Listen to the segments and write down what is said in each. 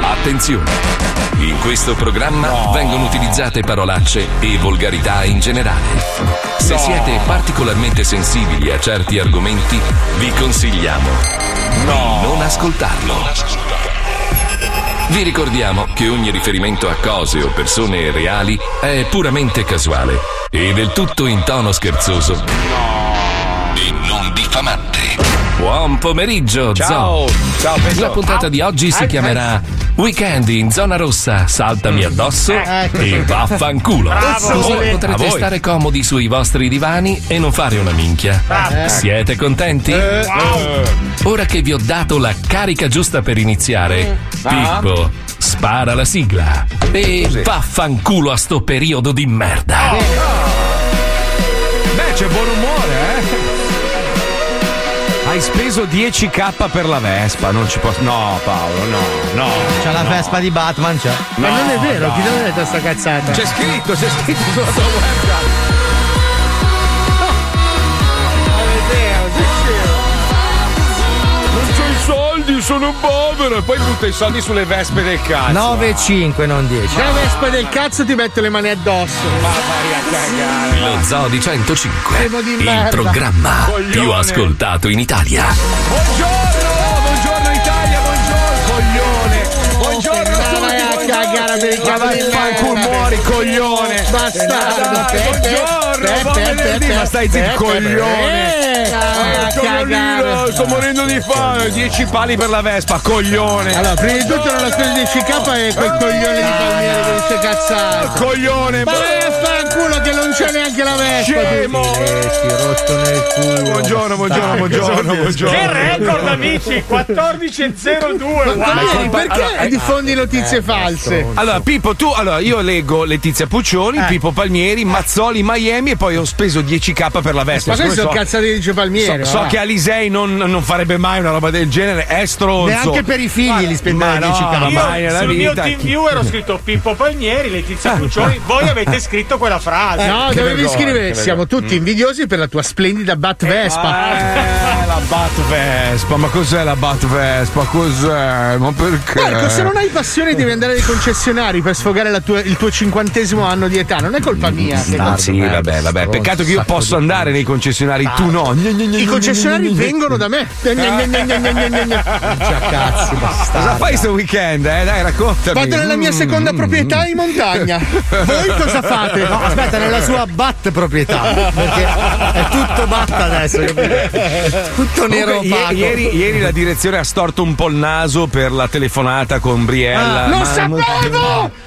Attenzione! In questo programma vengono utilizzate parolacce e volgarità in generale. Se siete particolarmente sensibili a certi argomenti, vi consigliamo di non ascoltarlo. Vi ricordiamo che ogni riferimento a cose o persone reali è puramente casuale e del tutto in tono scherzoso e non diffamante. Buon pomeriggio, Ciao. Zo. Ciao, Petro. La puntata di oggi si Ah, chiamerà Weekend in zona rossa, saltami addosso e vaffanculo. Bravo. Così voi. potrete stare comodi sui vostri divani e non fare una minchia. Bravo. Siete contenti? Eh, Ora che vi ho dato la carica giusta per iniziare, Ah. Pippo, spara la sigla. E vaffanculo a sto periodo di merda. Beh, c'è buon umore, eh? Hai speso 10k per la Vespa, non ci posso. No, Paolo, no, no. C'ha la Vespa di Batman, c'è. Ma non è vero, chi te l'ha detto sta cazzata? C'è scritto, c'è scritto sulla tua webcam. Sono povero. E poi butta i soldi sulle vespe del cazzo. 9,5, non 10. La vespa del cazzo ti mette le mani addosso. Ma vai a cagare. Lo Zoo di 105, Primo di il merda. programma Coglione. più ascoltato in Italia. Buongiorno, buongiorno Italia, a tutti. cagare per il Ma cazzo vai di merda. muori, coglione. Bastardo. Pe- buongiorno, buon venerdì, ma stai zitto, coglione. Eh, a Cogliolino, sto morendo di fame, 10 pali per la Vespa, coglione. Allora, prima di tutto non ho speso 10k e quel coglione di palmiere che dice cazzate. Coglione, Ma fanculo che non c'è neanche la vespa. Scemo. Ti rotto nel culo. Buongiorno, buongiorno, buongiorno, buongiorno. Che record amici 14.02 Ma Palmieri, wow. perché diffondi notizie false? Allora, Pippo, tu, allora, io leggo Letizia Puccioni, Eh. Pippo Palmieri, Mazzoli, Miami e poi ho speso 10k per la Vespa. Ma questo è so- un cazzate di dice palmiere. So, so che Alisei non, non farebbe mai una roba del genere, è stronzo. Neanche per i figli Guarda, li spendere ma no, 10k. ma Io mai nella sul mio vita. team viewer ho scritto Pippo Palmieri, Letizia. Puccioni, voi avete scritto quella frase. No, Che dovevi vergogna, scrivere siamo tutti invidiosi per la tua splendida Bat Vespa. Eh, la Bat Vespa, ma cos'è la Bat Vespa? Cos'è? Ma perché? Marco, se non hai passione devi andare ai concessionari per sfogare la tua- il tuo cinquantesimo anno di età, non è colpa mia. che- Ah, sì, vabbè, vabbè. Peccato che io posso andare nei concessionari, tu no. I concessionari vengono da me. Cazzi, Cosa fai sto weekend, eh? Dai, raccontami. Vado nella mia seconda proprietà in montagna. Voi cosa fate? No, aspetta, nella sua bat proprietà. Perché è tutto bat adesso? Tutto nero Comunque, opaco. ieri, ieri la direzione ha storto un po' il naso per la telefonata con Briella. Ah, lo ma- sapevo!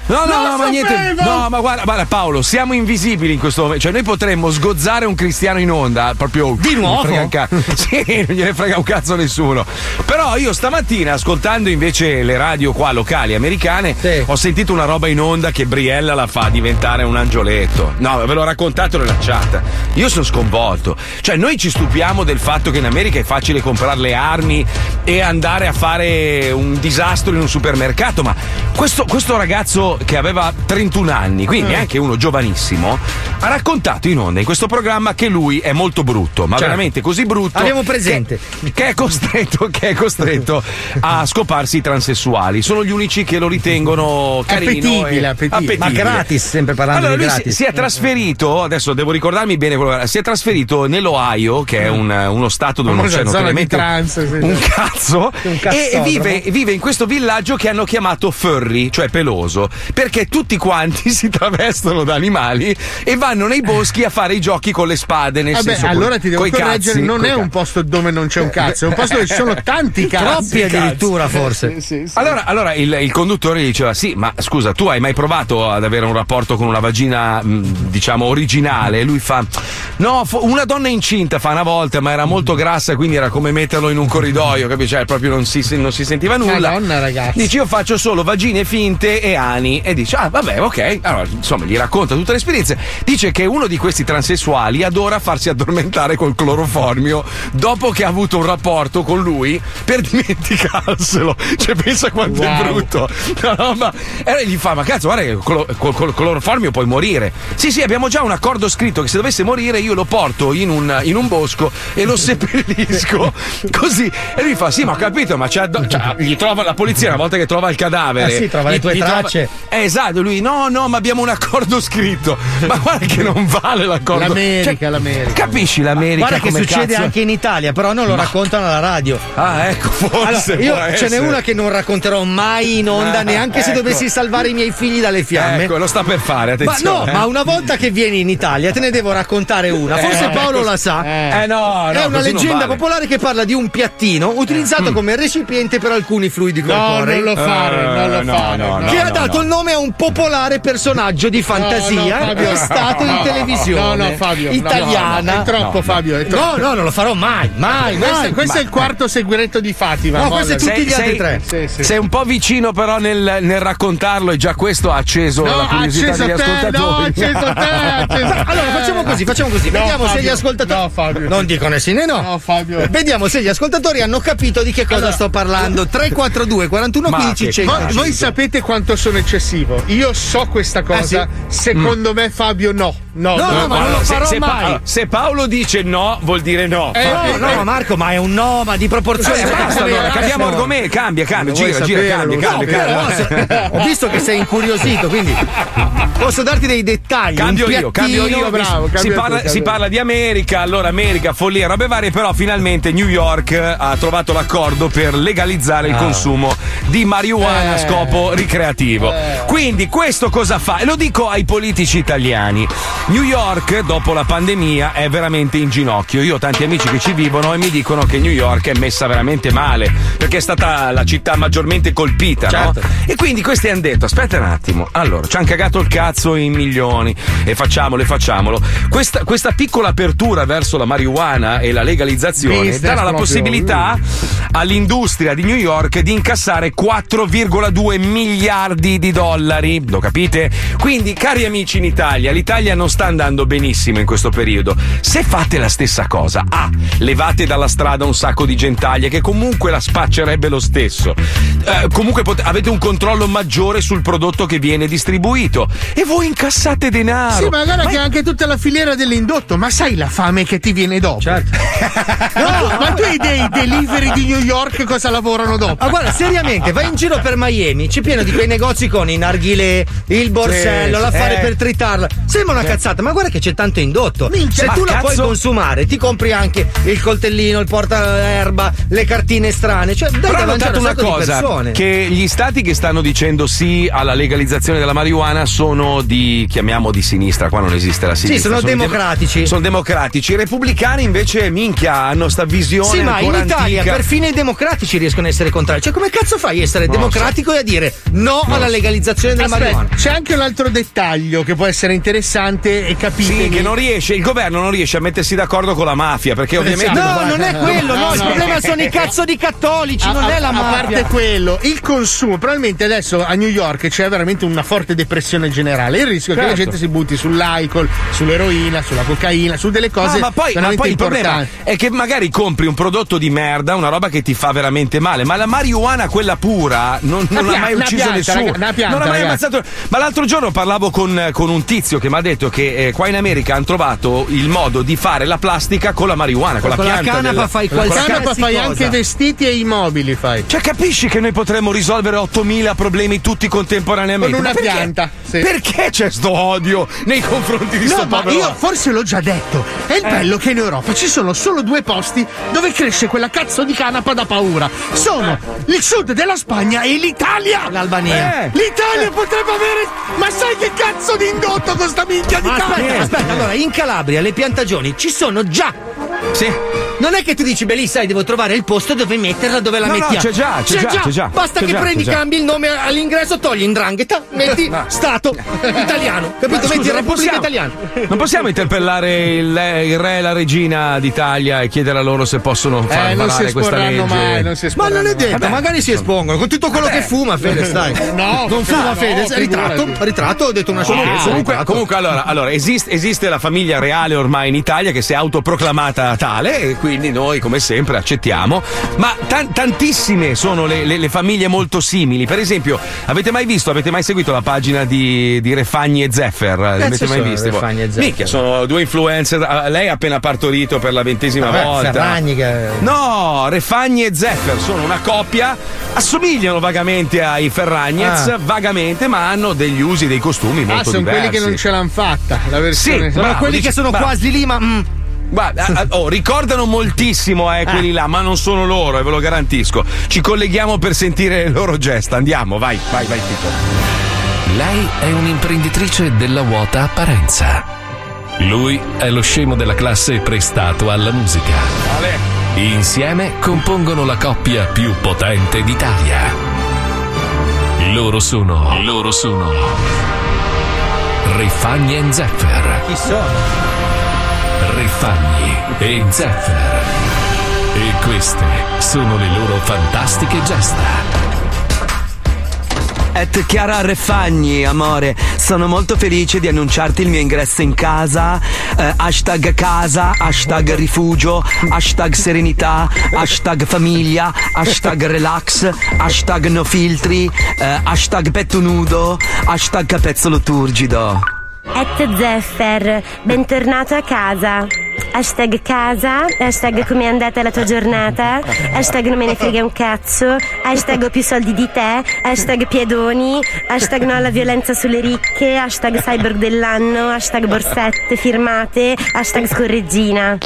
No, no, Lo no, ma niente. sapevo! No, ma guarda, guarda, Paolo, siamo invisibili in questo momento. Cioè, noi potremmo sgozzare un cristiano in onda, proprio. Di nuovo? sì, non gliene frega un cazzo a nessuno. Però io stamattina, ascoltando invece le radio qua locali americane, ho sentito una roba in onda che Briella la fa diventare un angioletto. No, ve l'ho raccontato nella chat. Io sono sconvolto. Cioè, noi ci stupiamo del fatto che in America è facile comprare le armi e andare a fare un disastro in un supermercato, ma questo, questo ragazzo che aveva 31 anni, quindi neanche uno giovanissimo, ha raccontato in onda in questo programma che lui è molto brutto, ma Certo. veramente così brutto. Abbiamo presente. Che, che è costretto, che è costretto a scoparsi i transessuali. Sono gli unici che lo ritengono carino. Appetibile, e- appetibile. Ma gratis, sempre parlando allora, di lui si, gratis. si è trasferito, adesso devo ricordarmi bene quello che era, si è trasferito nell'Ohio, che è un- uno stato dove non c'è notoriamente trans. sì. un cazzo Un e vive, vive in questo villaggio che hanno chiamato furry, cioè peloso, perché tutti quanti si travestono da animali e vanno nei boschi a fare i giochi con le spade, nel Vabbè, senso allora ti devo correggere, cazzi, non è un cazzi. posto dove non c'è un cazzo, è un posto dove ci sono tanti cazzi. Troppi addirittura, forse. Sì, sì, sì. Allora, allora il, il conduttore gli diceva: Sì, ma scusa, tu hai mai provato ad avere un rapporto con una vagina, mh, diciamo, originale? E lui fa: No, una donna incinta fa una volta, ma era molto grassa, quindi era come metterlo in un corridoio, capisci? Cioè, proprio non si, non si sentiva nulla. Madonna, ragazzi. Dice: Io faccio solo vagine finte e ani. E dice: Ah, vabbè, ok. Allora, insomma, gli racconta tutte le esperienze. Dice che uno di questi transessuali adora farsi addormentare col cloroformio dopo che ha avuto un rapporto con lui per dimenticarselo. Cioè, pensa quanto è Wow. brutto. Una roba- E allora gli fa: Ma cazzo, guarda che col, col- col cloroformio puoi morire. Sì, sì, abbiamo già un accordo scritto che se dovesse morire io lo porto in un, in un bosco e lo seppellisco. Così. E lui fa: Sì, ma ho capito, ma c'è addo- cioè, gli trova la polizia una volta che trova il cadavere. Eh sì, trova le tue gli trova- tracce. Eh, esatto, lui: No, no, ma abbiamo un accordo scritto. Ma guarda che non vale l'accordo. L'America, Cioè, l'America. Capisci l'America? Guarda che come succede cazzo- anche in Italia, però non lo raccontano alla radio. Ah, ecco, forse. Allora, io ce n'è una che non racconterò mai in onda, Eh, neanche se ecco. dovessi salvare i miei figli dalle fiamme. Ecco, lo sta per fare, Ma attenzione. no, eh. ma una volta che vieni in Italia te ne devo raccontare una. Forse Eh, Paolo cos- la sa. Eh, no, no, È una leggenda vale. popolare che parla di un piattino utilizzato come recipiente per alcuni fluidi No, corporei. non lo fare, non lo Eh, no, fare. no, no. che no, ha dato no. il nome a un popolare personaggio di fantasia no, Fabio, che è stato no, in no, televisione No, no, Fabio. no, italiana. no, è troppo, Fabio. È troppo. No, no, non lo farò mai, mai, Questo, mai. questo è il quarto segreto di Fatima. No, questo molla. tutti gli altri sei, tre. Sì. sei un po' vicino però nel, nel raccontarlo e già questo ha acceso No, la curiosità degli te, no, acceso te, acceso Allora facciamo così, facciamo così. No, Vediamo se Fabio. gli ascoltatori. No, Fabio. Non dicono sì né no. No, Fabio. Vediamo se gli ascoltatori hanno capito di che cosa Allora, sto parlando. 342 41 Ma 15 che 100. Voi, voi sapete quanto sono eccessivo? Io so questa cosa. Eh Secondo me, Fabio, no. No, No, no, ma non lo se, farò se Pa- mai. allora, se Paolo dice no, vuol dire no. Eh, No, no, ma Marco, ma è un no, ma di proporzioni. Eh, basta allora, cambiamo argomento, cambia, cambia, gira, gira, saperlo, cambia, cambia, No, cambia. se- ho visto che sei incuriosito, quindi posso darti dei dettagli. Cambio un io, cambio io. bravo, si, tu, parla, cambia si tu. parla di America, allora America, follia, robe varie, però finalmente New York ha trovato l'accordo per legalizzare il consumo di marijuana a Eh. scopo ricreativo. Quindi questo cosa fa? E lo dico ai politici italiani. New York, dopo la pandemia, è veramente in ginocchio. Io ho tanti amici che ci vivono e mi dicono che New York è messa veramente male, perché è stata la città maggiormente colpita, no? Certo. E quindi questi hanno detto: aspetta un attimo, allora ci hanno cagato il cazzo in milioni e facciamolo e facciamolo. Questa, questa piccola apertura verso la marijuana e la legalizzazione Business darà la possibilità all'industria di New York di incassare 4,2 miliardi di dollari. Lo capite? Quindi, cari amici in Italia, l'Italia non sta andando benissimo in questo periodo. Se fate la stessa cosa, A, levate dalla strada un sacco di gentaglie che comunque la spaccerebbe lo stesso. Eh, comunque pot- avete un controllo maggiore sul prodotto che viene distribuito e voi incassate denaro. Sì, ma guarda Ma- che anche tutta la filiera dell'indotto, ma sai la fame che ti viene dopo? Certo. Tu, ma tu hai dei delivery di New York cosa lavorano dopo? Ma guarda, seriamente, vai in giro per Miami, c'è pieno di quei negozi con i narghile, il borsello, Sì, l'affare eh. per tritarla. Sembra una cazzata, ma guarda che c'è tanto indotto. Se Ma tu la puoi cazzo- consumare, ti compri anche il coltellino, il portaerba, le cartine strane. Cioè, dai Però da ho mangiare notato un una cosa: che gli stati che stanno dicendo sì alla legalizzazione della marijuana sono di, chiamiamo di sinistra, qua non esiste la sinistra. sono di- democratici. sono democratici. I repubblicani invece, minchia, hanno sta visione Sì, ma in Italia antica. perfino i democratici riescono a essere contrari. Cioè, come cazzo fai a essere democratico e a dire no alla legalizzazione della Aspetta, marijuana? c'è anche un altro dettaglio che può essere interessante e capite. Sì, che non riesce, il governo non riesce a mettersi d'accordo con la mafia, perché ovviamente. No, non è quello, no, no, il no, problema no. sono i cazzo di cattolici, non a, è la a mafia. parte quello, il consumo, probabilmente adesso a New York c'è veramente una forte depressione generale. Il rischio è che la Certo. gente si butti sull'alcol, sull'eroina, sulla cocaina, su delle cose Ah, ma poi, ma poi il problema è che magari compri un prodotto di merda, una roba che ti fa veramente male, ma la marijuana, quella pura, non, non Una ha mai ucciso una pianta, nessuno. raga- una pianta, non ha mai ragazzi. ammazzato. Ma l'altro giorno parlavo con, con un tizio che mi ha detto che eh, qua in America hanno trovato il modo di fare la plastica con la marijuana, con, Con la la pianta. canapa della- fai con la Con la qualsiasi canapa fai cosa. anche i vestiti e i mobili, fai. Cioè, capisci che noi potremmo risolvere 8000 problemi tutti contemporaneamente? Con una perché- pianta, sì. Perché c'è sto odio nei confronti di No, sto ma povero io forse l'ho già detto. È il bello che in Europa ci sono solo due posti dove cresce quella cazzo di canapa da paura. Sono il sud della Spagna e l'Italia. L'Albania. Eh. L'Italia potrebbe avere. Ma sai che cazzo di indotto con sta minchia di Ma aspetta, canapa? aspetta, allora in Calabria le piantagioni ci sono già. Sì. Non è che tu dici, beh, lì sai, devo trovare il posto dove metterla, dove la No, no, mettiamo. c'è già, c'è già, c'è già. Basta C'è che già, prendi, c'è già. cambi il nome all'ingresso, togli indrangheta, metti Stato italiano. Capito? Scusa, non Repubblica possiamo- Italiana. Non possiamo interpellare il, il re e la regina d'Italia e chiedere a loro se possono fare Eh, non si questa legge? mai, non si Ma non è detto, magari si espongono con tutto quello che fuma, Fede, dai. No, non fuma no, Fede, ritratto, figurati. ritratto, ho detto una sciocchezza. Comunque, ritratto. comunque, allora, allora, esiste, esiste la famiglia reale ormai in Italia che si è autoproclamata tale e quindi noi come sempre accettiamo. Ma tan- tantissime sono le, le- le famiglie molto simili. Per esempio, avete mai visto, avete mai seguito la pagina di, di Refagni e Zeffer? Le avete mai viste? Zeffer? Minchia, sono due influencer. Ah, Lei ha appena partorito per la ventesima Vabbè, volta. Ferragni che- No, Refagni e Zeffer sono una coppia, assomigliano vagamente ai Ferragnez, Ah. vagamente, ma hanno degli usi, dei costumi Ah, molto sono diversi. quelli che non ce l'hanno fatta. La versione. Sì, Sono bravo, quelli dici- che sono bravo. quasi lì, ma. mm, Guarda, ah, oh, ricordano moltissimo eh, quelli là, ma non sono loro, e ve lo garantisco. Ci colleghiamo per sentire le loro gesta. Andiamo, vai, vai, vai, Tito. Lei è un'imprenditrice della vuota apparenza. Lui è lo scemo della classe prestato alla musica. Insieme compongono la coppia più potente d'Italia. Loro sono. Loro sono. Riffagni e Zeffer. Chi sono? Riffagni e Zeffer. E queste sono le loro fantastiche gesta. Et Chiara Refagni, amore, sono molto felice di annunciarti il mio ingresso in casa. Eh, hashtag casa, hashtag rifugio, hashtag serenità, hashtag famiglia, hashtag relax, hashtag no filtri, eh, hashtag petto nudo, hashtag capezzolo turgido. Et Zeffer, bentornato a casa. Hashtag casa, hashtag come è andata la tua giornata, hashtag non me ne frega un cazzo, hashtag ho più soldi di te, hashtag piedoni, hashtag no alla violenza sulle ricche, hashtag cyborg dell'anno, hashtag borsette firmate, hashtag scorreggina.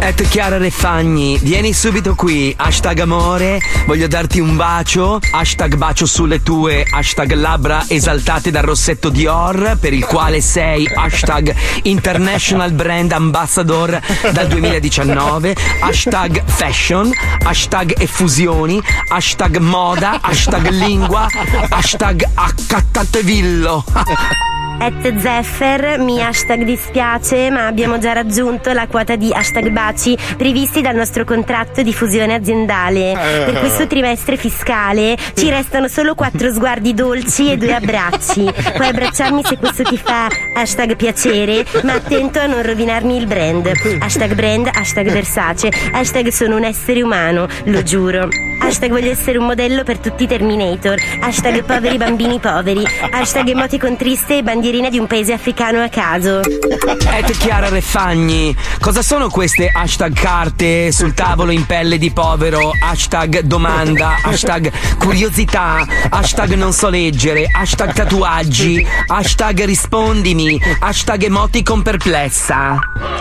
Et Chiara Refagni, vieni subito qui, hashtag amore, voglio darti un bacio, hashtag bacio sulle tue, hashtag labbra esaltate dal rossetto Dior, per il quale sei, hashtag International Brand Ambassador dal 2019, hashtag fashion, hashtag effusioni, hashtag moda, hashtag lingua, hashtag accattevillo. Et Zeffer, mi hashtag dispiace, ma abbiamo già raggiunto la quota di hashtag baci previsti dal nostro contratto di fusione aziendale. Per questo trimestre fiscale ci restano solo quattro sguardi dolci e due abbracci. Puoi abbracciarmi se questo ti fa hashtag piacere, ma attento a non rovinarmi il brand. Hashtag brand, hashtag Versace, hashtag sono un essere umano, lo giuro. Hashtag voglio essere un modello per tutti i Terminator. Hashtag poveri bambini poveri. Hashtag emoticon triste e bandierina di un paese africano a caso. Et Chiara Refagni, cosa sono queste hashtag carte sul tavolo in pelle di povero? Hashtag domanda, hashtag curiosità, hashtag non so leggere, hashtag tatuaggi, hashtag rispondimi, hashtag emoticon perplessa.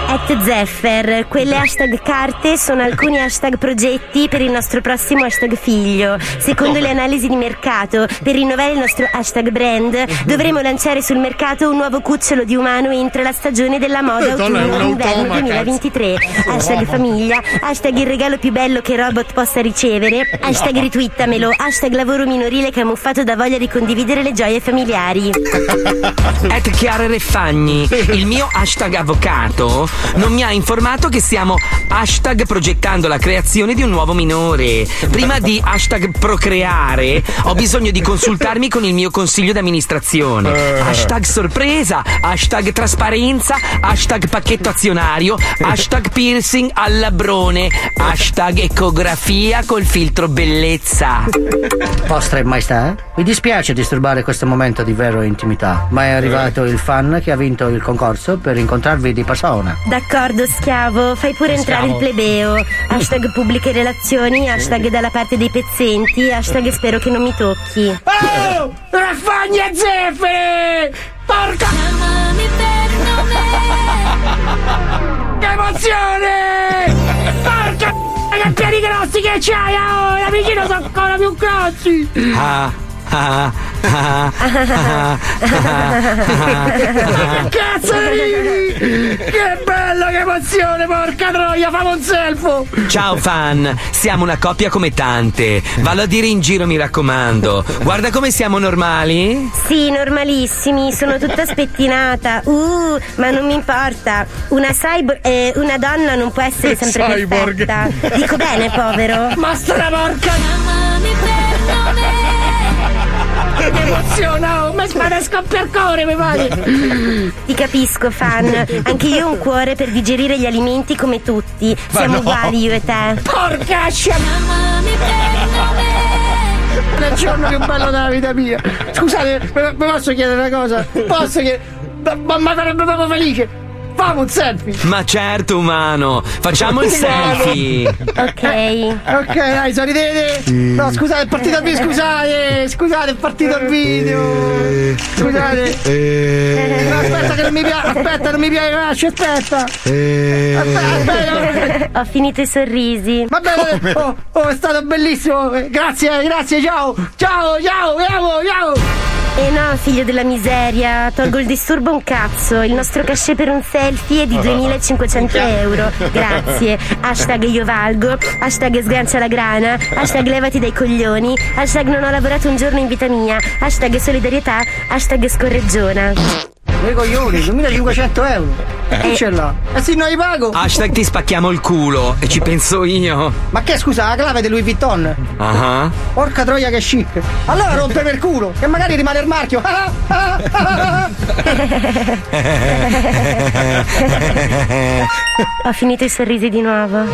Et Zeffer, quelle hashtag carte sono alcuni hashtag progetti per il nostro prossimo hashtag figlio. Secondo le analisi di mercato, per rinnovare il nostro hashtag brand, dovremo lanciare sul mercato un nuovo cucciolo di umano entro la stagione della moda autunno-inverno automa, 2023. Hashtag famiglia, hashtag il regalo più bello che robot possa ricevere, hashtag ritwittamelo, hashtag lavoro minorile camuffato da voglia di condividere le gioie familiari. Et Chiara Refagni, il mio hashtag avvocato non mi ha informato che stiamo hashtag progettando la creazione di un nuovo minore. Prima di hashtag procreare ho bisogno di consultarmi con il mio consiglio d'amministrazione. Hashtag sorpresa, hashtag trasparenza, hashtag pacchetto azionario, hashtag piercing al labbrone, hashtag ecografia col filtro bellezza. Vostra Maestà, mi dispiace disturbare questo momento di vera intimità, ma è arrivato il fan che ha vinto il concorso per incontrarvi di persona. D'accordo, schiavo, fai pure entrare il plebeo. Hashtag pubbliche relazioni, hashtag dalla parte dei pezzenti, hashtag spero che non mi tocchi. Oh! Raffagni e Zeffe! Porca! Che emozione! Porca! Che piedi grossi che c'hai ora! Vicino sono ancora più grossi! Ah, ah, ah, ah, Che cazzo ridi? Che bello, che emozione, porca troia, famo un selfo! Ciao fan, siamo una coppia come tante. Vallo a dire in giro, mi raccomando. Guarda come siamo normali. Sì, normalissimi, sono tutta spettinata. Uh, ma non mi importa. Una cyborg. eh, una donna non può essere sempre Cyborg. perfetta. Dico bene, povero. Ma sta la porca! Che emozione, oh! Ma la spada scoppercore, mi pare. Ti capisco, fan. Anche io ho un cuore per digerire gli alimenti come tutti. Ma Siamo no. uguali io e te. Porca Il giorno più bello della vita mia. Scusate, mi mi posso chiedere una cosa? Posso chiedere? Ma, ma mi farebbe proprio felice. Famo un selfie. Ma certo, umano, facciamo il selfie. Ok. Ok, dai, sorridete. No, scusate, è partito il video, scusate. Scusate, è partito il video. Scusate. No, aspetta che non mi piace. Aspetta, non mi piace, aspetta. Aspetta, aspetta. Ho finito i sorrisi. Va bene, oh, oh, è stato bellissimo. Eh, Grazie, grazie, ciao. Ciao, ciao, ciao, ciao. Eh no, figlio della miseria, tolgo il disturbo un cazzo. Il nostro cachet per un selfie di 2500 euro. Grazie. Hashtag io valgo. Hashtag sgancia la grana. Hashtag levati dai coglioni. Hashtag non ho lavorato un giorno in vita mia. Hashtag solidarietà. Hashtag scorreggiona. Dei coglioni, 2500 euro. Chi ce l'ha? Eh sì, noi pago. Hashtag ti spacchiamo il culo e ci penso io. Ma che scusa, la clave di Louis Vuitton? Ah. Porca troia che chic. Allora rompe per culo, che magari rimane il marchio. Ah, ah, ah, Ho finito i sorrisi di nuovo.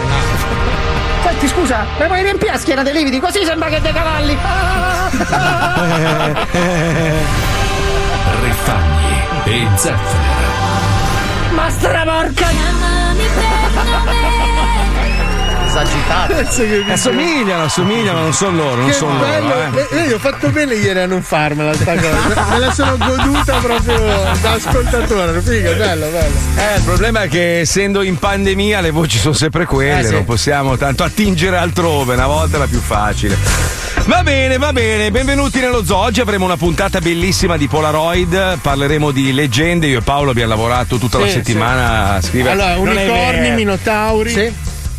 Senti, scusa, mi puoi riempire la schiena dei lividi? Così sembra che dei cavalli. Zeffer. Ma straporca! Esagitato. Assomigliano, assomigliano, non sono loro, non Che sono bello! loro. Eh. Eh, Io ho fatto bene ieri a non farmela sta cosa. Me la sono goduta proprio da ascoltatore. Figa, bello, bello. Eh, il problema è che essendo in pandemia le voci sono sempre quelle, Eh, sì. non possiamo tanto attingere altrove, una volta era più facile. Va bene, va bene, benvenuti nello zoo. Oggi avremo una puntata bellissima di Polaroid, parleremo di leggende. Io e Paolo abbiamo lavorato tutta la Sì, settimana a scrivere. Allora, Non unicorni, minotauri.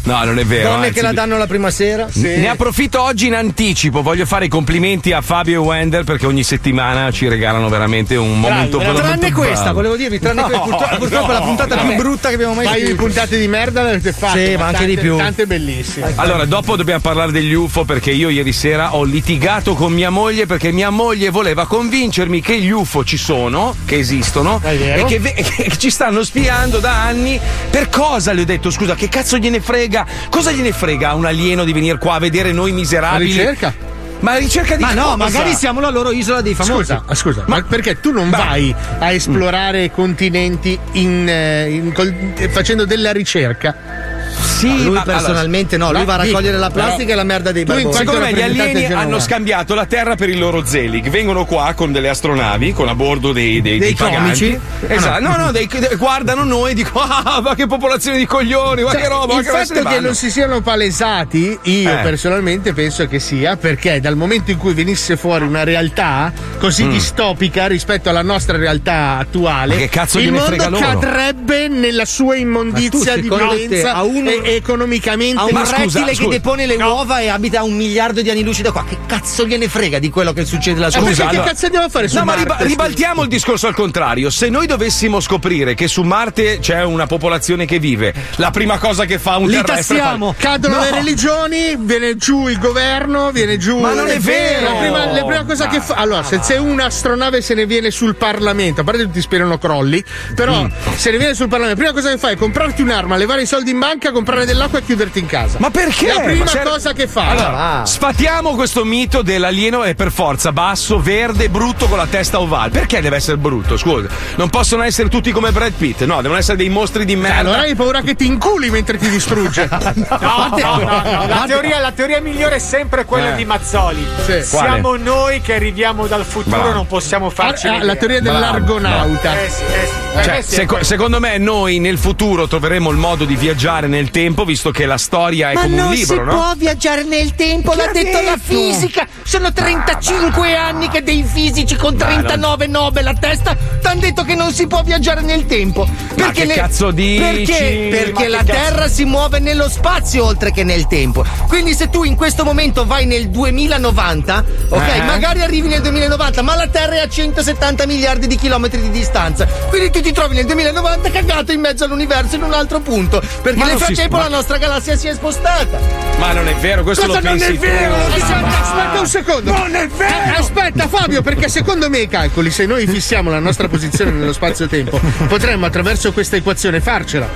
No, non è vero. Donne anzi, che la danno la prima sera. Ne approfitto oggi in anticipo, voglio fare i complimenti a Fabio e Wender perché ogni settimana ci regalano veramente un momento Tranne veramente questa, bravo. volevo dirvi, tranne No, que- purtroppo, purtroppo è la no, puntata vabbè. più brutta che abbiamo mai paio di scritto. puntate di merda l'avete fatte. Sì, ma anche tante- di più. Tante bellissime. Allora, dopo dobbiamo parlare degli UFO perché io ieri sera ho litigato con mia moglie perché mia moglie voleva convincermi che gli UFO ci sono, che esistono e che, ve- che ci stanno spiando da anni. Per cosa le ho detto? Scusa, che cazzo gliene frega? Cosa gliene frega a un alieno di venire qua a vedere noi La miserabili? ricerca? Ma la ricerca di Ma no, cosa? magari siamo la loro isola dei famosi. Scusa, scusa, ma perché tu non vai a esplorare continenti in, eh, in eh, facendo della ricerca? Sì, Lui ma- personalmente no, lui va a raccogliere dico, la plastica però- e la merda dei barboni. Secondo me gli alieni hanno scambiato la Terra per il loro Zelig. Vengono qua con delle astronavi, con a bordo dei, dei, Dei paganti. comici? Esatto. No, no, dei- de- guardano noi e dicono: Ah, ma che popolazione di coglioni, ma Cioè, che roba, ma il fatto che vanno." non si siano palesati, io Eh. personalmente penso che sia perché dal momento in cui venisse fuori una realtà così distopica rispetto alla nostra realtà attuale, Mm. Ma che cazzo il mondo frega loro? cadrebbe nella sua immondizia di violenza a uno- e e economicamente. A un Ma scusa, rettile che scusa. depone le uova e abita un miliardo di anni luce da qua. Che cazzo gliene frega di quello che succede là Eh, Scusa, che allora- cazzo andiamo a fare su No, ma Marte? riba- ribaltiamo il discorso al contrario. Se noi dovessimo scoprire che su Marte c'è una popolazione che vive, la prima cosa che fa un Li terrestre. tassiamo. Cadono No. le religioni, viene giù il governo, viene giù. Ma non è vero! La prima, la prima cosa che fa. Allora, se, se un'astronave se ne viene sul Parlamento, a parte che tutti sperano crolli, però Mm. se ne viene sul Parlamento, la prima cosa che fai è comprarti un'arma, levare i soldi in banca, comprare dell'acqua e chiuderti in casa. Ma perché? La prima Ma c'era- cosa che fa. Allora, va. sfatiamo questo mito dell'alieno è per forza basso, verde, brutto con la testa ovale. Perché deve essere brutto? Scusa, non possono essere tutti come Brad Pitt, no, devono essere dei mostri di merda. allora hai paura che ti inculi mentre ti distrugge. No, no, no, no, La, teoria, la teoria migliore è sempre quella Eh. di Mazzoli. Sì. Siamo noi che arriviamo dal futuro, Bravo. non possiamo farci Ah, ah, vedere. la teoria Bravo, dell'argonauta. Eh sì, eh sì. Eh, Cioè, eh sì, seco- secondo me noi nel futuro troveremo il modo di viaggiare nel tempo, visto che la storia è Ma come un non libro, si no? può viaggiare nel tempo, l'ha detto la fisica. Sono 35 anni che dei fisici con 39 Nobel a testa ti hanno detto che non si può viaggiare nel tempo. Perché che cazzo dici? Perché? Ma Perché che la cazzo- Terra si muove nello spazio oltre che nel tempo. Quindi se tu in questo momento vai nel 2090, ok, Eh. magari arrivi nel 2090, ma la Terra è a 170 miliardi di chilometri di distanza. Quindi tu ti trovi nel 2090 cagato in mezzo all'universo in un altro punto. Perché Ma nel non si- frattempo ma- la nostra galassia si è spostata. Ma non è vero, questo Cosa lo non pensi è vero? tu. Max un secondo. Non è vero! Eh, aspetta, Fabio, perché secondo me i calcoli, se noi fissiamo la nostra posizione nello spazio-tempo, potremmo attraverso questa equazione farcela.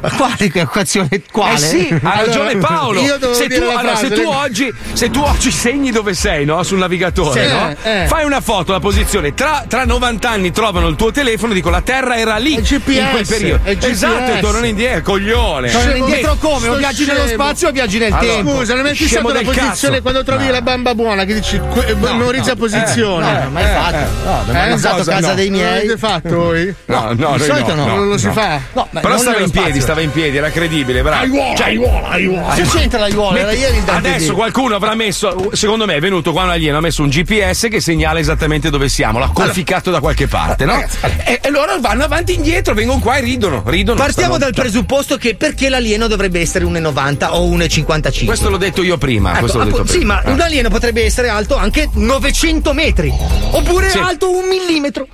Quale equazione? Quale? Eh sì, ha ragione Paolo. io devo Se dire tu, allora, se tu oggi, se tu oggi segni dove sei, no? Sul navigatore, Sì, no? eh, eh. Fai una foto, la posizione. Tra, tra 90 anni trovano il tuo telefono, dico la Terra era lì È in quel GPS, periodo. è Esatto, e GPS. tornano indietro, coglione. Tornano indietro come? O viaggi nello spazio o viaggi nel Allora, tempo? Scusa, non hai fissato la posizione cazzo. quando trovi la bamba buona che dici que- memorizza posizione. No, non mai fatto. No, abbiamo Eh? mangiato a Cosa? casa No. dei Non miei. l'avete fatto voi? No, no, di solito no. non lo si fa? No, Però stava in piedi. Stava in piedi, era credibile, bravo. Aiuola, Cioè, aiuola, aiuola. Che c'entra l'aiuola? Era ieri il Adesso qualcuno avrà messo, secondo me è venuto qua un alieno, ha messo un GPS che segnala esattamente dove siamo, l'ha conficcato da qualche parte, no? E, e loro vanno avanti e indietro, vengono qua e ridono, ridono. Partiamo stanno- dal presupposto che perché l'alieno dovrebbe essere 1,90 o 1,55? Questo l'ho detto io prima. Ecco, questo l'ho detto appunto, prima. sì, ma Ah. un alieno potrebbe essere alto anche 900 metri. Oppure Sì. alto un millimetro.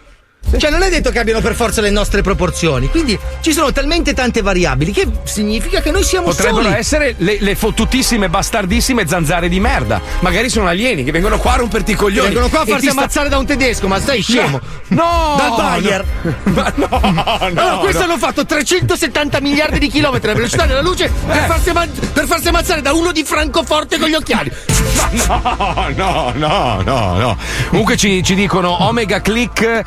Cioè, non è detto che abbiano per forza le nostre proporzioni. Quindi ci sono talmente tante variabili che significa che noi siamo Potrebbero soli. essere le, le fottutissime, bastardissime zanzare di merda. Magari sono alieni che vengono qua a romperti i coglioni. Vengono qua a farsi ti sta- ammazzare da un tedesco, ma stai scemo. No! Dal no, Bayer. Ma no, no, allora, questo no. hanno fatto 370 miliardi di chilometri alla velocità della luce per, Eh. farsi ama- per farsi ammazzare da uno di Francoforte con gli occhiali. No, no, no, no, no. Comunque ci, ci dicono Omega Click,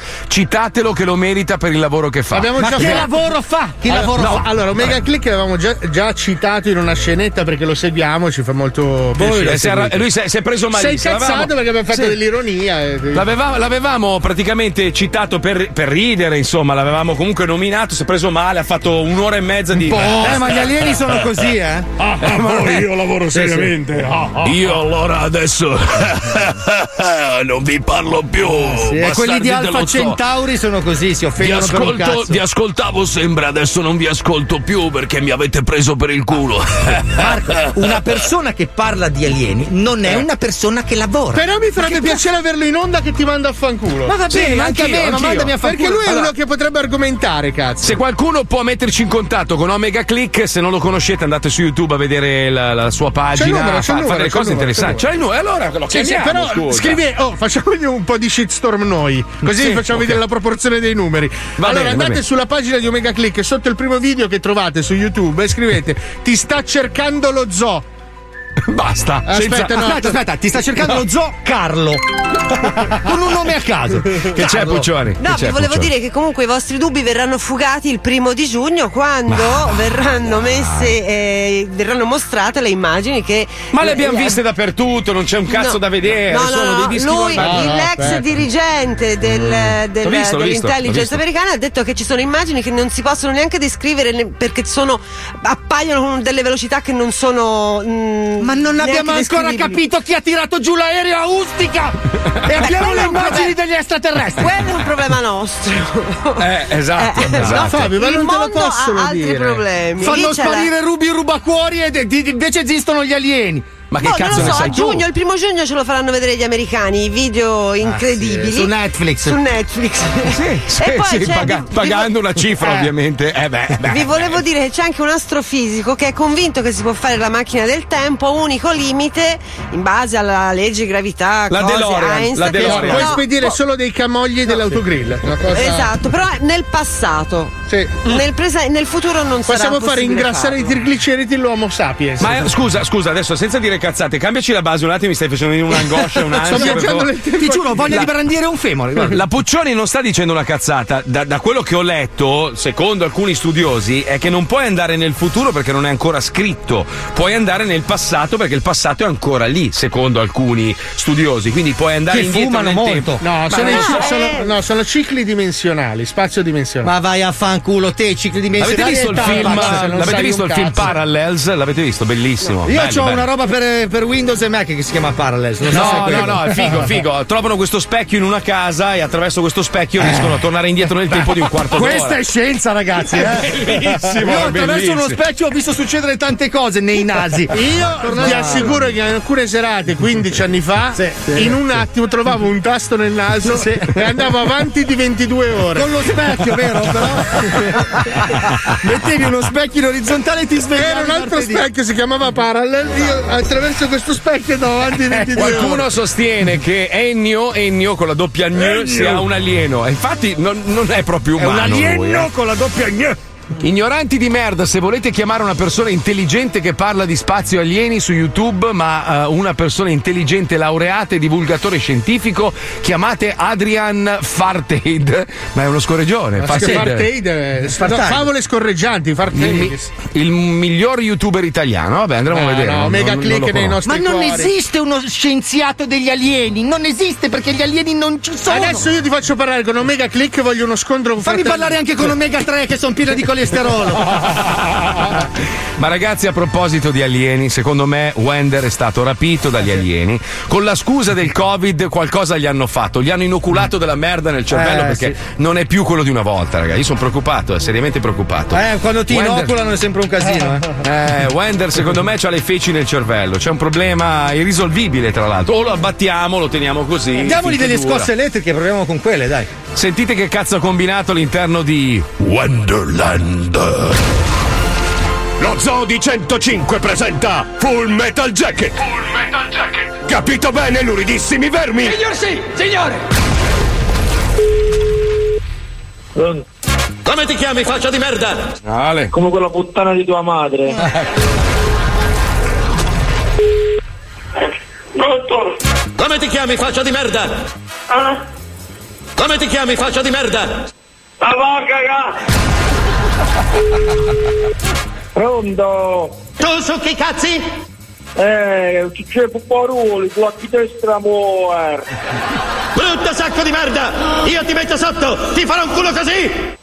citatelo che lo merita per il lavoro che fa. Abbiamo Ma già che fatto- lavoro fa? Che Allora, lavoro no, fa? allora, Omega Click l'avevamo già, già citato in una scenetta perché lo seguiamo, ci fa molto piacere. Eh, lui si è, preso Sei malissimo. incazzato L'avevamo- perché abbiamo fatto Sì. dell'ironia. e- L'aveva- l'avevamo praticamente citato per, per ridere, insomma, l'avevamo comunque nominato, si è preso male, ha fatto un'ora e mezza di. Eh, ma gli alieni sono così, eh? Ah, ah, poi io lavoro seriamente. Ah, ah. Io allora adesso non vi parlo più. E bastardi quelli di Alfa dello Centauri sono così, si Vi, offendono per un ascolto, cazzo. vi ascoltavo sembra, adesso non vi ascolto più perché mi avete preso per il culo. Marco, una persona che parla di alieni non Eh. è una persona che lavora. Però mi farebbe piacere averlo in onda che ti manda a fanculo. Ma va bene, ma anche a me, anch'io, ma mandami a fare Perché lui è uno che potrebbe argomentare, cazzo. Se qualcuno può metterci in contatto con Omega Click, se non lo conoscete, andate su YouTube a vedere la, la sua pagina, C'è il numero, fa, numero, delle cose numero, interessanti. c'è il numero, allora lo Sì, sì, chiamiamo, però scusa. scrivi, oh, facciamogli un po' di shitstorm noi, così Sì, facciamo ok. vedere la proporzione dei numeri. Va allora bene, andate sulla pagina di Omega Click sotto il primo video che trovate su YouTube e scrivete Ti sta cercando lo zoo. Basta. Aspetta, senza- no. Aspetta, aspetta, ti sta cercando lo zoo Carlo. Con un nome a caso. Che c'è Puccioni? No, vi volevo Puccioni? dire che comunque i vostri dubbi verranno fugati il primo di giugno quando verranno messe, eh, verranno mostrate le immagini che. Ma le abbiamo eh, viste dappertutto, non c'è un cazzo no, da vedere. No, no, sono no, dei dischi lui, no, l'ex aspetta. dirigente del- del- L'ho visto, dell'intelligence americana ha detto che ci sono immagini che non si possono neanche descrivere perché sono appaiono con delle velocità che non sono. mm, Ma non abbiamo ancora capito chi ha tirato giù l'aereo a Ustica! E abbiamo le immagini degli extraterrestri! Quello è un problema nostro. Eh, esatto, Eh, no, esatto. Fabio, ma il non te lo possono ha altri dire. problemi. Fanno Lì sparire rubi rubacuori ed- invece esistono gli alieni! Ma che Boh, cazzo non lo so, sai a tu? giugno, il primo giugno ce lo faranno vedere gli americani, i video incredibili. Su Netflix. Su Netflix. Sì, sì, e poi sì, c'è- paga- vi- vi- pagando una cifra, Eh. ovviamente. Eh beh, beh. Vi volevo dire che c'è anche un astrofisico che è convinto che si può fare la macchina del tempo, unico limite in base alla legge gravità, La cose, DeLorean, Einstein. la DeLorean. Puoi No, spedire solo dei camogli dell'autogrill. Una cosa... Esatto, però nel passato. Sì. Nel, prese- nel futuro non sarà Possiamo fare ingrassare farlo. i trigliceridi l'uomo sapiens. Ma eh, scusa, scusa, adesso senza dire cazzate, cambiaci la base un attimo, mi stai facendo venire un'angoscia, un'ansia. Sto viaggiando proprio- nel tempo. Ti giuro, voglio La- di brandire un femore. guarda. La Puccioni non sta dicendo una cazzata. Da, da quello che ho letto, secondo alcuni studiosi, è che non puoi andare nel futuro perché non è ancora scritto. Puoi andare nel passato perché il passato è ancora lì, secondo alcuni studiosi. Quindi puoi andare Che indietro fumano nel molto. tempo. No, sono, no, sono- eh. sono- no, sono cicli dimensionali, spazio dimensionale. Ma vai a fanculo te, cicli L'avete dimensionali. visto il film? L'avete visto il film cazzo. Parallels? L'avete visto? Bellissimo. Io Bello, ho bello. una roba per, per Windows e Mac che si chiama Parallels. Non so No, no, no, è figo, figo. Trovano questo specchio in una casa e attraverso questo specchio riescono a tornare indietro nel tempo di un quarto d'ora. Questa è scienza, ragazzi. Eh? bellissimo, Io attraverso bellissimo. uno specchio ho visto succedere tante cose nei nasi. Io ti assicuro che in alcune serate, 15 anni fa, in un attimo trovavo un tasto nel naso e andavo avanti di 22 ore. Con lo specchio, vero? Però. Mettevi uno specchio in orizzontale e ti svegliavi. Era un altro martedì. specchio, si chiamava Parallel. Io attraverso questo specchio andavo avanti 22 Qualcuno sostiene che Ennio, Ennio con la doppia Gn sia un alieno. Infatti non, non è proprio È umano. un alieno lui, eh. con la doppia gn. Ignoranti di merda, se volete chiamare una persona intelligente che parla di spazio alieni su YouTube, ma eh, una persona intelligente, laureata e divulgatore scientifico, chiamate Adrian Farteid. Ma è uno scorreggione. Farteid. Farteid. Farteid. No, Farteid. favole scorreggianti, Il, Farteid. mi- il miglior youtuber italiano. Vabbè, andremo Ah, a vedere. no, non- mega non- click non nei nostri Ma non cuori. esiste uno scienziato degli alieni, non esiste perché gli alieni non ci sono. Adesso io ti faccio parlare con Omega Click voglio uno scontro con Fammi fratelli. parlare anche con Omega 3 che sono pieno di colesterolo. Ma ragazzi, a proposito di alieni, secondo me Wender è stato rapito dagli alieni. Con la scusa del Covid, qualcosa gli hanno fatto. Gli hanno inoculato della merda nel cervello Eh, perché sì. non è più quello di una volta, ragazzi. Io sono preoccupato, eh, seriamente preoccupato. Eh, quando ti Wender- inoculano è sempre un casino, eh. Eh, Wender, secondo me, ha le feci nel cervello. C'è un problema irrisolvibile, tra l'altro. O lo abbattiamo, lo teniamo così. Diamogli delle dura. scosse elettriche, proviamo con quelle, dai. Sentite che cazzo ha combinato all'interno di Wonderland. Lo Zoo di 105 presenta Full Metal Jacket. Full Metal Jacket. Capito bene, luridissimi vermi? Signor sì, signore! Come ti chiami, faccia di merda? Ale. Come quella puttana di tua madre. Pronto? Come ti chiami, faccia di merda? Ah? Come ti chiami, faccia di merda? La Pronto? Tu su che cazzi? Eh, c'è Puparoli, tu a chi destra muore. Brutto sacco di merda! Io ti metto sotto! Ti farò un culo così!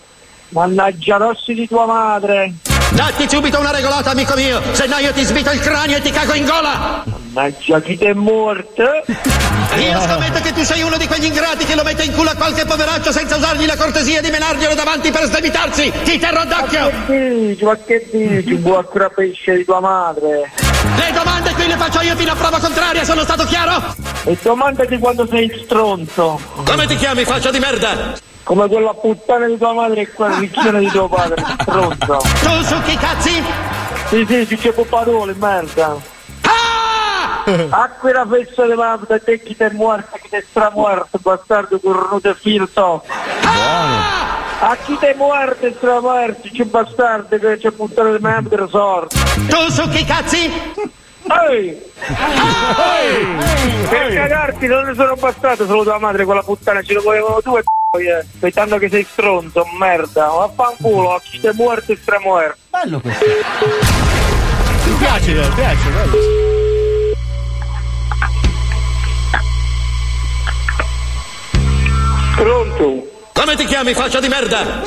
Mannaggia rossi di tua madre. Datti subito una regolata, amico mio! Se no io ti svito il cranio e ti cago in gola! Mannaggia chi ti è morto? Io scommetto che tu sei uno di quegli ingrati che lo mette in culo a qualche poveraccio senza usargli la cortesia di menarglielo davanti per sdebitarsi! Ti terrò d'occhio! Dici, ma che dici? Buon pesce di tua madre. Le domande qui le faccio io fino a prova contraria, sono stato chiaro? E domandati quando sei stronzo. Come ti chiami, faccia di merda? Come quella puttana di tua madre e quella riccione di tuo padre, stronzo. Tu su che cazzi? Sì, sì, ci c'è Puparoli, merda. Ah! Acqua la fessa di mamma, te chi ti è morto, chi ti è stramuerto, bastardo cornuto e filto. A chi ti è morto e stramuerto, c'è bastardo che c'è puttana di mamma di sorte. Tu su che cazzi? Ehi! Per cagarti non ne sono bastato solo tua madre con la puttana, ce ne volevano due eh. Aspettando che sei stronzo, merda. Vaffanculo, a chi ti è morto e stramuerto. Bello questo. Mi piace, mi piace, bello. Pronto? Come ti chiami, faccia di merda?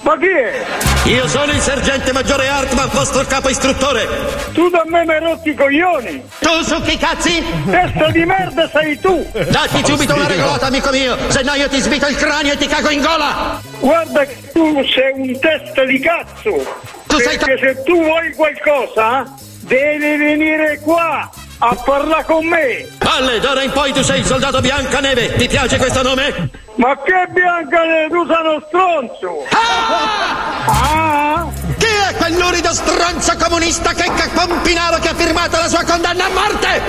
Ma chi è? Io sono il sergente maggiore Hartman, vostro capo istruttore. Tu da me mi hai rotto i coglioni! Tu su che cazzi? Testa di merda sei tu! Datti subito una regolata, amico mio, se no io ti svito il cranio e ti cago in gola! Guarda che tu sei un testa di cazzo! Tu sei Perché se tu vuoi qualcosa, devi venire qua a parlare con me! Palle, d'ora in poi tu sei il soldato Biancaneve, ti piace questo nome? Ma che bianca tu sei uno stronzo! Ah! Chi è quell'urido stronzo comunista che Pompinaro che ha firmato la sua condanna a morte?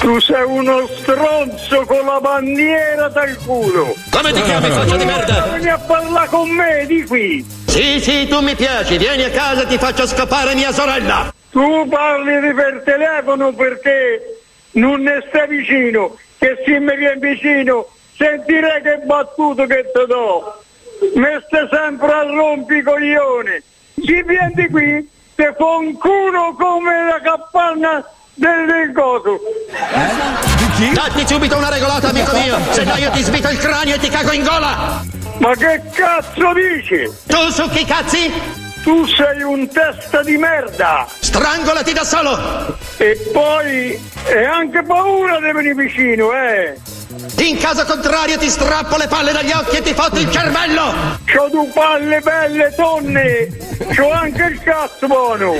Tu sei uno stronzo con la bandiera dal culo! Come ti chiami, faccia di merda? Vieni a parlare con me, di qui! Sì, sì, tu mi piaci, vieni a casa e ti faccio scappare mia sorella! Tu parli per telefono perché non ne stai vicino, che se mi vieni vicino sentirei che battuto che ti do. Mi stai sempre a rompicoglione. Ci vieni qui, te fa un culo come la capanna del, del coso. Datti subito una regolata, amico mio, se no io ti svito il cranio e ti cago in gola! Ma che cazzo dici? Tu su che cazzi? Tu sei un testa di merda! Strangolati da solo! E poi è anche paura di venire vicino, eh! In caso contrario ti strappo le palle dagli occhi e ti fotto il cervello! C'ho due palle belle donne! C'ho anche il cazzo buono!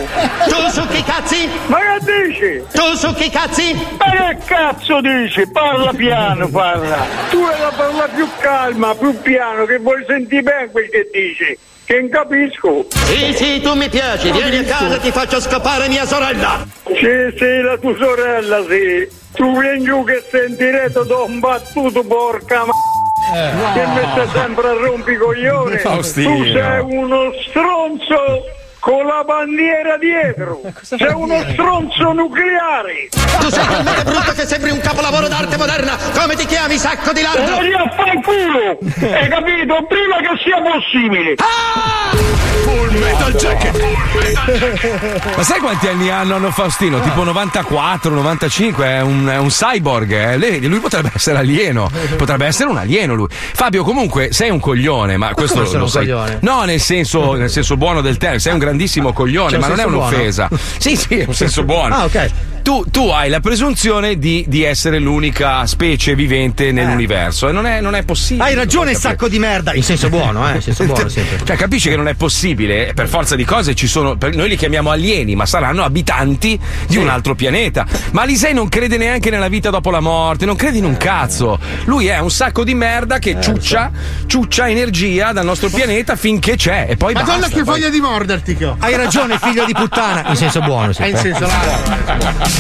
Tu su chi cazzi? Ma che dici? Tu su chi cazzi? Ma che cazzo dici? Parla piano, parla! Tu la parla più calma, più piano, che vuoi sentire bene quel che dici! Che non capisco! Sì, sì, tu mi piaci, vieni a casa e ti faccio scopare mia sorella! Sì, sì, la tua sorella, sì! Tu vieni giù che diretta da un battuto, porca ma... Che mi stai sempre a rompi i coglioni! Faustino. Tu sei uno stronzo con la bandiera dietro! Sei uno stronzo nucleare! Tu sei talmente brutto che sembri un capolavoro d'arte moderna! Come ti chiami, sacco di E lardo? lì a fanculo! Hai capito? Prima che sia possibile! Full Metal Jacket! Ma sai quanti anni hanno, hanno Faustino? Tipo 94, 95, è un, è un cyborg. eh. Lei- lui potrebbe essere alieno. Potrebbe essere un alieno lui. Fabio, comunque, sei un coglione, ma questo come lo, sono lo un sai. coglione? No, nel senso, nel senso buono del termine, sei un grandissimo coglione, C'è un ma non è senso buono? un'offesa. Sì, sì, è un senso buono. Ah, ok. Tu, tu hai la presunzione di, di essere l'unica specie vivente nell'universo e non è, non è possibile. Hai ragione, sacco di merda! In senso buono, eh? In senso buono sempre. Cioè, capisci che non è possibile? Per forza di cose ci sono. Noi li chiamiamo alieni, ma saranno abitanti di un altro pianeta. Ma Lisei non crede neanche nella vita dopo la morte, non crede in un cazzo. Lui è un sacco di merda Eh, che ciuccia, ciuccia energia dal nostro pianeta finché c'è. E poi Madonna basta. che poi- voglia di morderti che ho. Hai ragione, figlio di puttana! In senso buono, sì. È in senso là.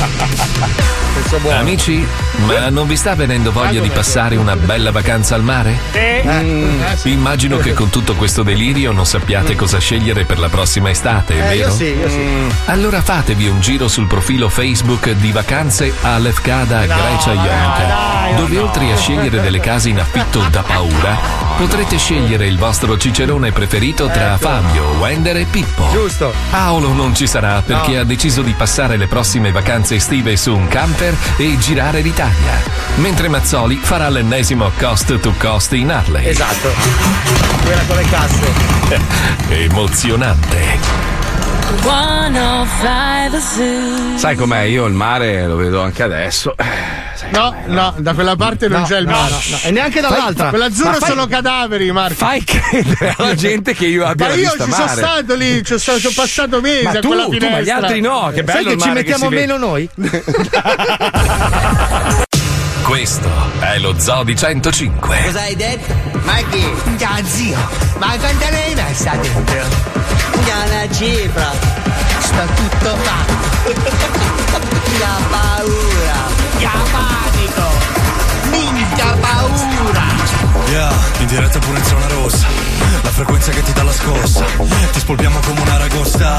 Amici, ma non vi sta venendo voglia di passare una bella vacanza al mare? Mm, Immagino che con tutto questo delirio non sappiate cosa scegliere per la prossima estate, Eh, vero? sì, sì. Allora fatevi un giro sul profilo Facebook di Vacanze a Lefkada Grecia Ionica, dove oltre a scegliere delle case in affitto da paura, potrete scegliere il vostro cicerone preferito tra Fabio, Wender e Pippo. Giusto. Paolo non ci sarà perché ha deciso di passare le prossime vacanze estive su un camper e girare l'Italia, mentre Mazzoli farà l'ennesimo cost to cost in Harley. Esatto. Quella con le casse. Emozionante. 105 Zoo. Sai com'è? Io il mare lo vedo anche adesso. No, no, da quella parte non No, c'è il mare. no, no. E neanche dall'altra. Quell'azzurro fai- sono cadaveri, Marco. Fai credere alla gente che io abbia Ma io ci sono mare. stato lì, ci sono, ho passato mesi Ma a tu, quella tu, finestra. ma gli altri no, che bello Sai che il ci mettiamo vede. meno noi? Questo è lo Zoo di 105. Cosa hai detto? Ma chi? Già zio, ma quanta lei messa dentro? Già una cifra. Sto tutto fatto. Già paura. Già Yeah, in diretta pure in zona rossa. La frequenza che ti dà la scossa. Ti spolpiamo come un'aragosta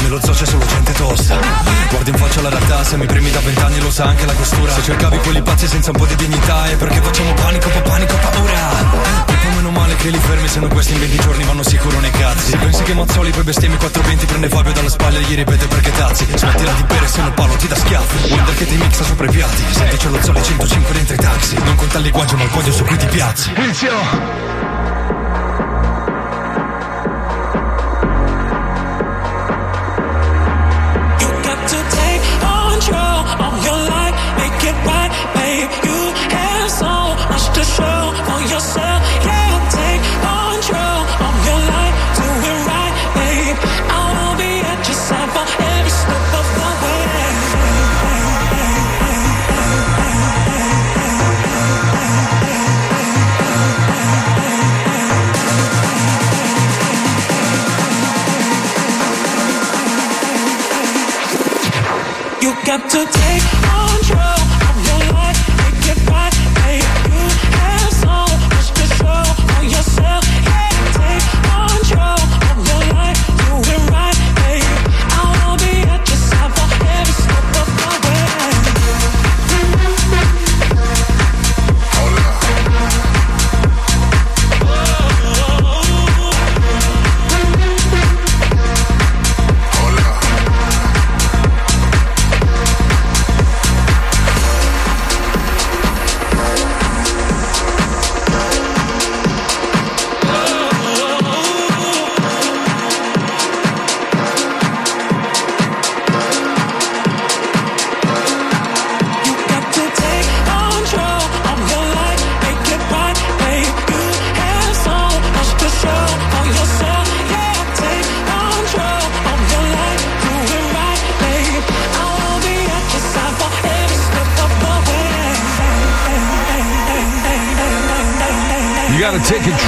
Nello zoo c'è solo gente tosta. Guardi in faccia la realtà Se mi premi da vent'anni lo sa anche la costura. Se cercavi quelli pazzi senza un po' di dignità È perché facciamo panico, po' panico, paura. Poi meno male che li fermi Se no questi in 20 giorni vanno sicuro nei cazzi. Se pensi che Mazzoli poi bestemmi 420 Prende Fabio dalla spalla e gli ripete perché tazzi. Smettila di bere se no Paolo ti dà schiaffi. Wonder che ti mixa sopra i piatti. Senti c'è lo Zoli 105 dentro i taxi. Non conta il linguaggio ma il podio su cui ti piazzi You got to take control of your life, make it right, babe. You have so much to show for yourself. Yeah, got to take control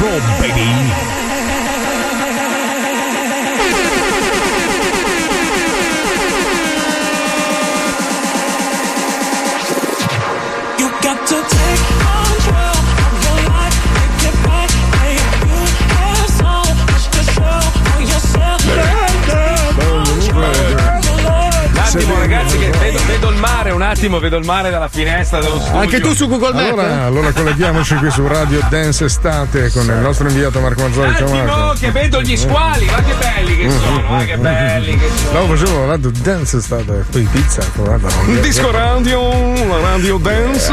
control, baby. Attimo, vedo il mare dalla finestra dello studio. Anche tu su Google Maps? Allora, allora colleghiamoci qui su Radio Dance Estate con il nostro inviato Marco Mazzoli. Ciao Marco. che vedo gli squali, ma che belli che sono, eh, che belli che sono. No, facevo Radio Dance Estate, poi pizza, guarda. Un disco radio, la radio dance.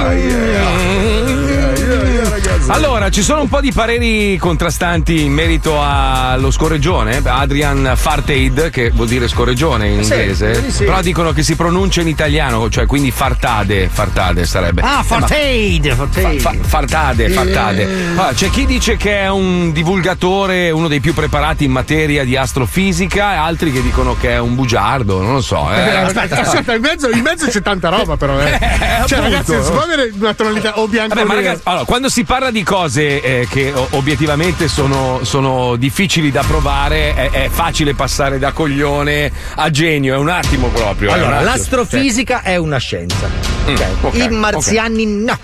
Allora, ci sono un po' di pareri contrastanti in merito allo scorreggione. Adrian Fartaid, che vuol dire scorreggione in Sì, inglese, sì, sì. però dicono che si pronuncia in italiano, cioè quindi fartade, fartade sarebbe. Ah, Eh, ma- Fartaid, Fartaid. Fa- fa- fartade, fartade. Eh. Allora, c'è chi dice che è un divulgatore, uno dei più preparati in materia di astrofisica, e altri che dicono che è un bugiardo, non lo so. eh. Eh, aspetta, aspetta, in mezzo, in mezzo c'è tanta roba, però. Eh. cioè, appunto. ragazzi, avere una tonalità o bianco Vabbè, ragazzi, allora, quando si parla di cose eh, che obiettivamente sono, sono difficili da provare, è, è facile passare da coglione a genio, è un attimo proprio. Allora, attimo. l'astrofisica è una scienza. Mm, ok? ok, I marziani no.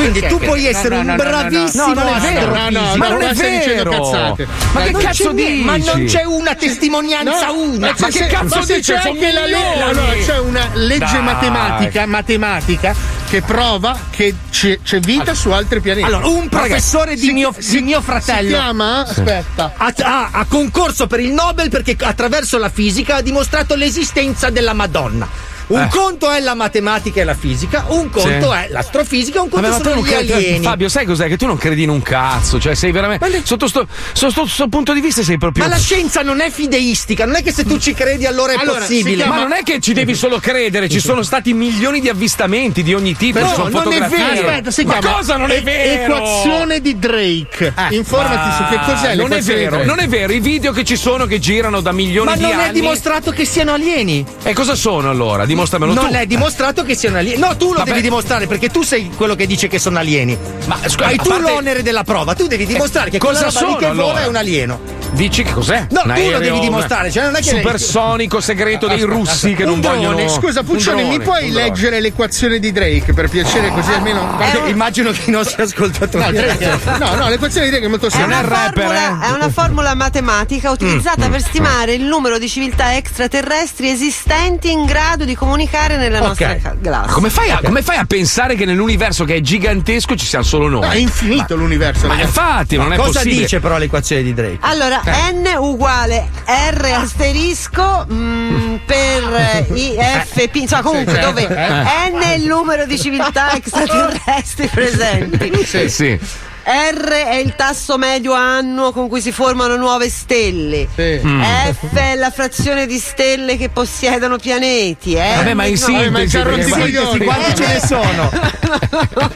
Quindi Perché? tu puoi essere no, un no, no, bravissimo No, astrofisico. Ma no, non è stai dicendo vero. Ma che cazzo c'è dici? Ma non c'è una testimonianza No, una. ma c'è- ma se c'è anche la legge? Allora, c'è una legge Dai. matematica, matematica che prova che c'è, c'è vita su altri pianeti. Allora, un professore di, Si- mio, si- di mio fratello Si chiama? Aspetta. Ha, ha- ha concorso per il Nobel perché attraverso la fisica ha dimostrato l'esistenza della Madonna. Un Eh. conto è la matematica e la fisica, un conto Sì. è l'astrofisica, un conto Vabbè, ma sono non gli credi- alieni. Fabio, sai cos'è? Che tu non credi in un cazzo, cioè sei veramente. Sotto sto, sotto sto punto di vista sei proprio. Ma la scienza non è fideistica, non è che se tu ci credi allora è Allora, possibile. si chiama- Ma non è che ci devi solo credere, ci sono stati milioni di avvistamenti di ogni tipo, No, non è vero. Aspetta, si Ma chiama cosa non è vero? Equazione di Drake. Informati su che cos'è Non è l'equazione di vero, Drake. non è vero, i video che ci sono che girano da milioni Ma di non anni. è dimostrato che siano alieni. E cosa sono allora? Dimostramelo non tu. è dimostrato che siano alieni. No, tu lo Vabbè. devi dimostrare perché tu sei quello che dice che sono alieni. Ma scusa, hai tu parte- l'onere della prova. Tu devi dimostrare Eh, che cosa sono, che vola allora? è un alieno. Dici che cos'è? No, Un tu lo devi dimostrare, cioè non è che- Supersonico segreto dei Aspetta, russi aspetta. che non un drone. vogliono. Scusa, drone, mi puoi leggere l'equazione di Drake per piacere, così almeno. Eh, immagino che i nostri ascoltatori. No, Drake- no, no, l'equazione di Drake è molto È semplice. una, formula, è una formula matematica utilizzata Mm, per stimare il numero di civiltà extraterrestri esistenti in grado di comunicare nella nostra ca- galassia. Come fai, a, come fai a pensare che nell'universo che è gigantesco ci siamo solo noi? No, è infinito l'universo, Ma infatti, non è Cosa possibile. dice però l'equazione di Drake? Allora, n uguale r asterisco mm, per IFP, insomma comunque Sì, dove certo. Eh. n è il numero di civiltà extraterrestri presenti. Sì, sì. R è il tasso medio annuo con cui si formano nuove stelle. Mm. F è la frazione di stelle che possiedono pianeti. Eh? Vabbè, ma in No, sintesi, Vabbè, ma perché- c'ha rotti i coglioni. Quanti ce ne sono?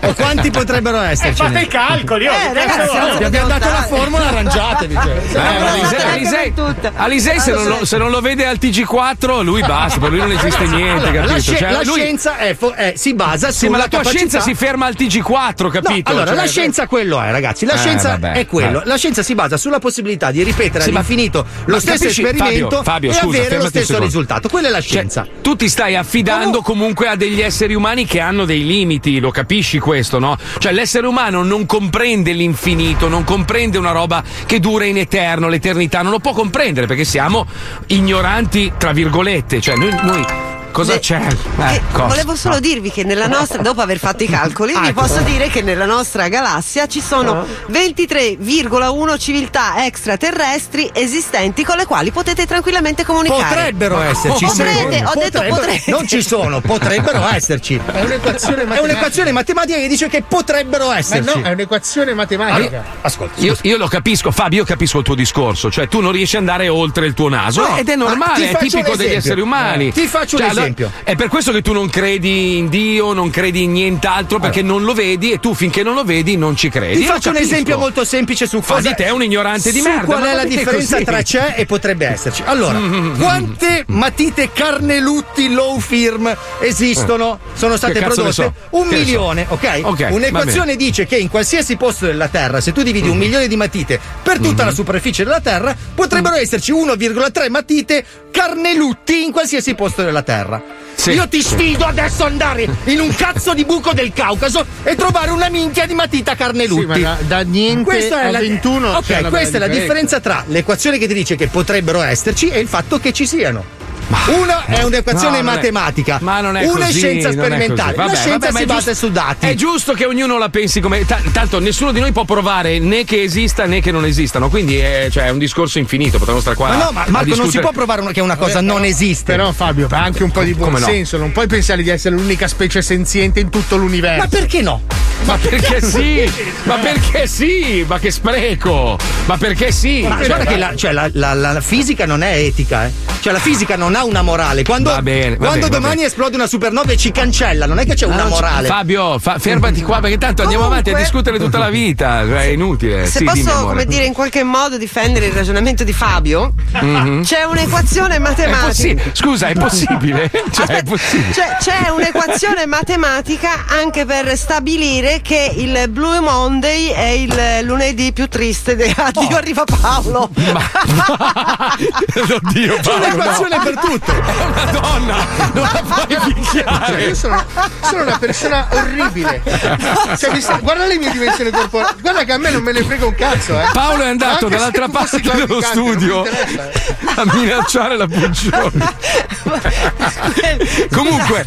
o quanti potrebbero esserci? Fate i calcoli, oh, Eh, ragazzi, vuoi? Vi abbiamo dato la formula, arrangiatevi. cioè. Eh, Alisei, se, non lo, se non lo vede al TG4, lui basta, per lui non esiste niente, Allora, la, capito? sci- Cioè, la lui- scienza è fo- è- si basa Sì, sulla ma la tua capacità- scienza si ferma al TG4, capito? No, allora, Cioè, la scienza quello è, ragazzi. La Eh, scienza vabbè, è quello. eh. La scienza si basa sulla possibilità di ripetere Sì, ma- all'infinito lo stesso capisci, esperimento Fabio, Fabio, e scusa, avere lo stesso risultato. Quella è la Cioè, scienza. tu ti stai affidando comunque a degli esseri umani che hanno dei limiti, lo capisci questo, no? Cioè l'essere umano non comprende l'infinito, non comprende una roba che dura in eterno, l'eternità, non lo può comprendere perché siamo ignoranti, tra virgolette. Cioè, noi. noi- cosa Ne- c'è? Eh, cosa? volevo solo Ah. dirvi che nella nostra, dopo aver fatto i calcoli, vi ecco. posso dire che nella nostra galassia ci sono Ah. 23,1 civiltà extraterrestri esistenti con le quali potete tranquillamente comunicare. Potrebbero esserci. Potrete, sì. ho detto Potrebbero- potrete. Non ci sono, potrebbero esserci. È un'equazione È matematica. un'equazione matematica che dice che potrebbero Ma esserci. no, è un'equazione matematica. Ascolta. Io, io lo capisco, Fabio, io capisco il tuo discorso, cioè tu non riesci ad andare oltre il tuo naso No, ed è ma normale, è tipico un degli esseri umani. Ti faccio un Cioè, allora esempio. È per questo che tu non credi in Dio, non credi in nient'altro, perché non lo vedi e tu finché non lo vedi non ci credi. Ti Io faccio un esempio molto semplice su Fa cosa di te un ignorante di su merda. Qual è la differenza così. tra c'è e potrebbe esserci? Allora, quante matite carnelutti low firm esistono? Sono state prodotte? so? Un Che ne so? milione, ok? Un'equazione dice che in qualsiasi posto della Terra, se tu dividi Mm. un milione di matite per tutta Mm-hmm. la superficie della Terra, potrebbero esserci 1,3 matite carnelutti in qualsiasi posto della Terra. Io ti sfido adesso ad andare in un cazzo di buco del Caucaso e trovare una minchia di matita carnelutti. Sì, ma da- da niente Questa è la- 21 Ok, questa è la differenza tra l'equazione che ti dice che potrebbero esserci e il fatto che ci siano. Una è un'equazione No, non è- matematica, ma non è una così, è scienza è sperimentale. Vabbè, scienza vabbè, si basa giusto- su dati. È giusto che ognuno la pensi come. ta- tanto nessuno di noi può provare né che esista né che non esistano. Quindi è, cioè, è un discorso infinito. Potremmo stare qua. Ma no, ma Marco non si discutere. può provare una- che una cosa Vabbè, non però- esiste. Però Fabio, ha anche un po' di Come no? buonsenso, non puoi pensare di essere l'unica specie senziente in tutto l'universo. Ma perché no? Ma perché sì? Ma perché sì? Ma che spreco! Ma perché sì? Ma guarda che la, cioè, la- la- la fisica non è etica, eh. Cioè la fisica non ha una morale. Quando, Va bene, va quando bene, va domani bene. esplode una supernova e ci cancella, non è che c'è Ah, una non c'è- morale. Fabio, fa- fermati qua perché tanto andiamo avanti a Comunque- discutere tutta la vita. È inutile. Se Sì, posso, come dire, in qualche modo difendere il ragionamento di Fabio, Mhm. c'è un'equazione È matematica. possi- Scusa, è possibile? Cioè, è possibile. Cioè, c'è un'equazione matematica anche per stabilire che il Blue Monday è il lunedì più triste. De- Oh. Addio, arriva Paolo. Oddio, C'è Paolo, un'equazione no. per tutto. È una donna, non la puoi picchiare. io sono, sono una persona orribile. Cioè, sta- guarda le mie dimensioni corporali. Guarda che a me non me ne frega un cazzo, eh. Paolo è andato Anche dall'altra parte dello studio eh. a minacciare la Puccioni. Comunque,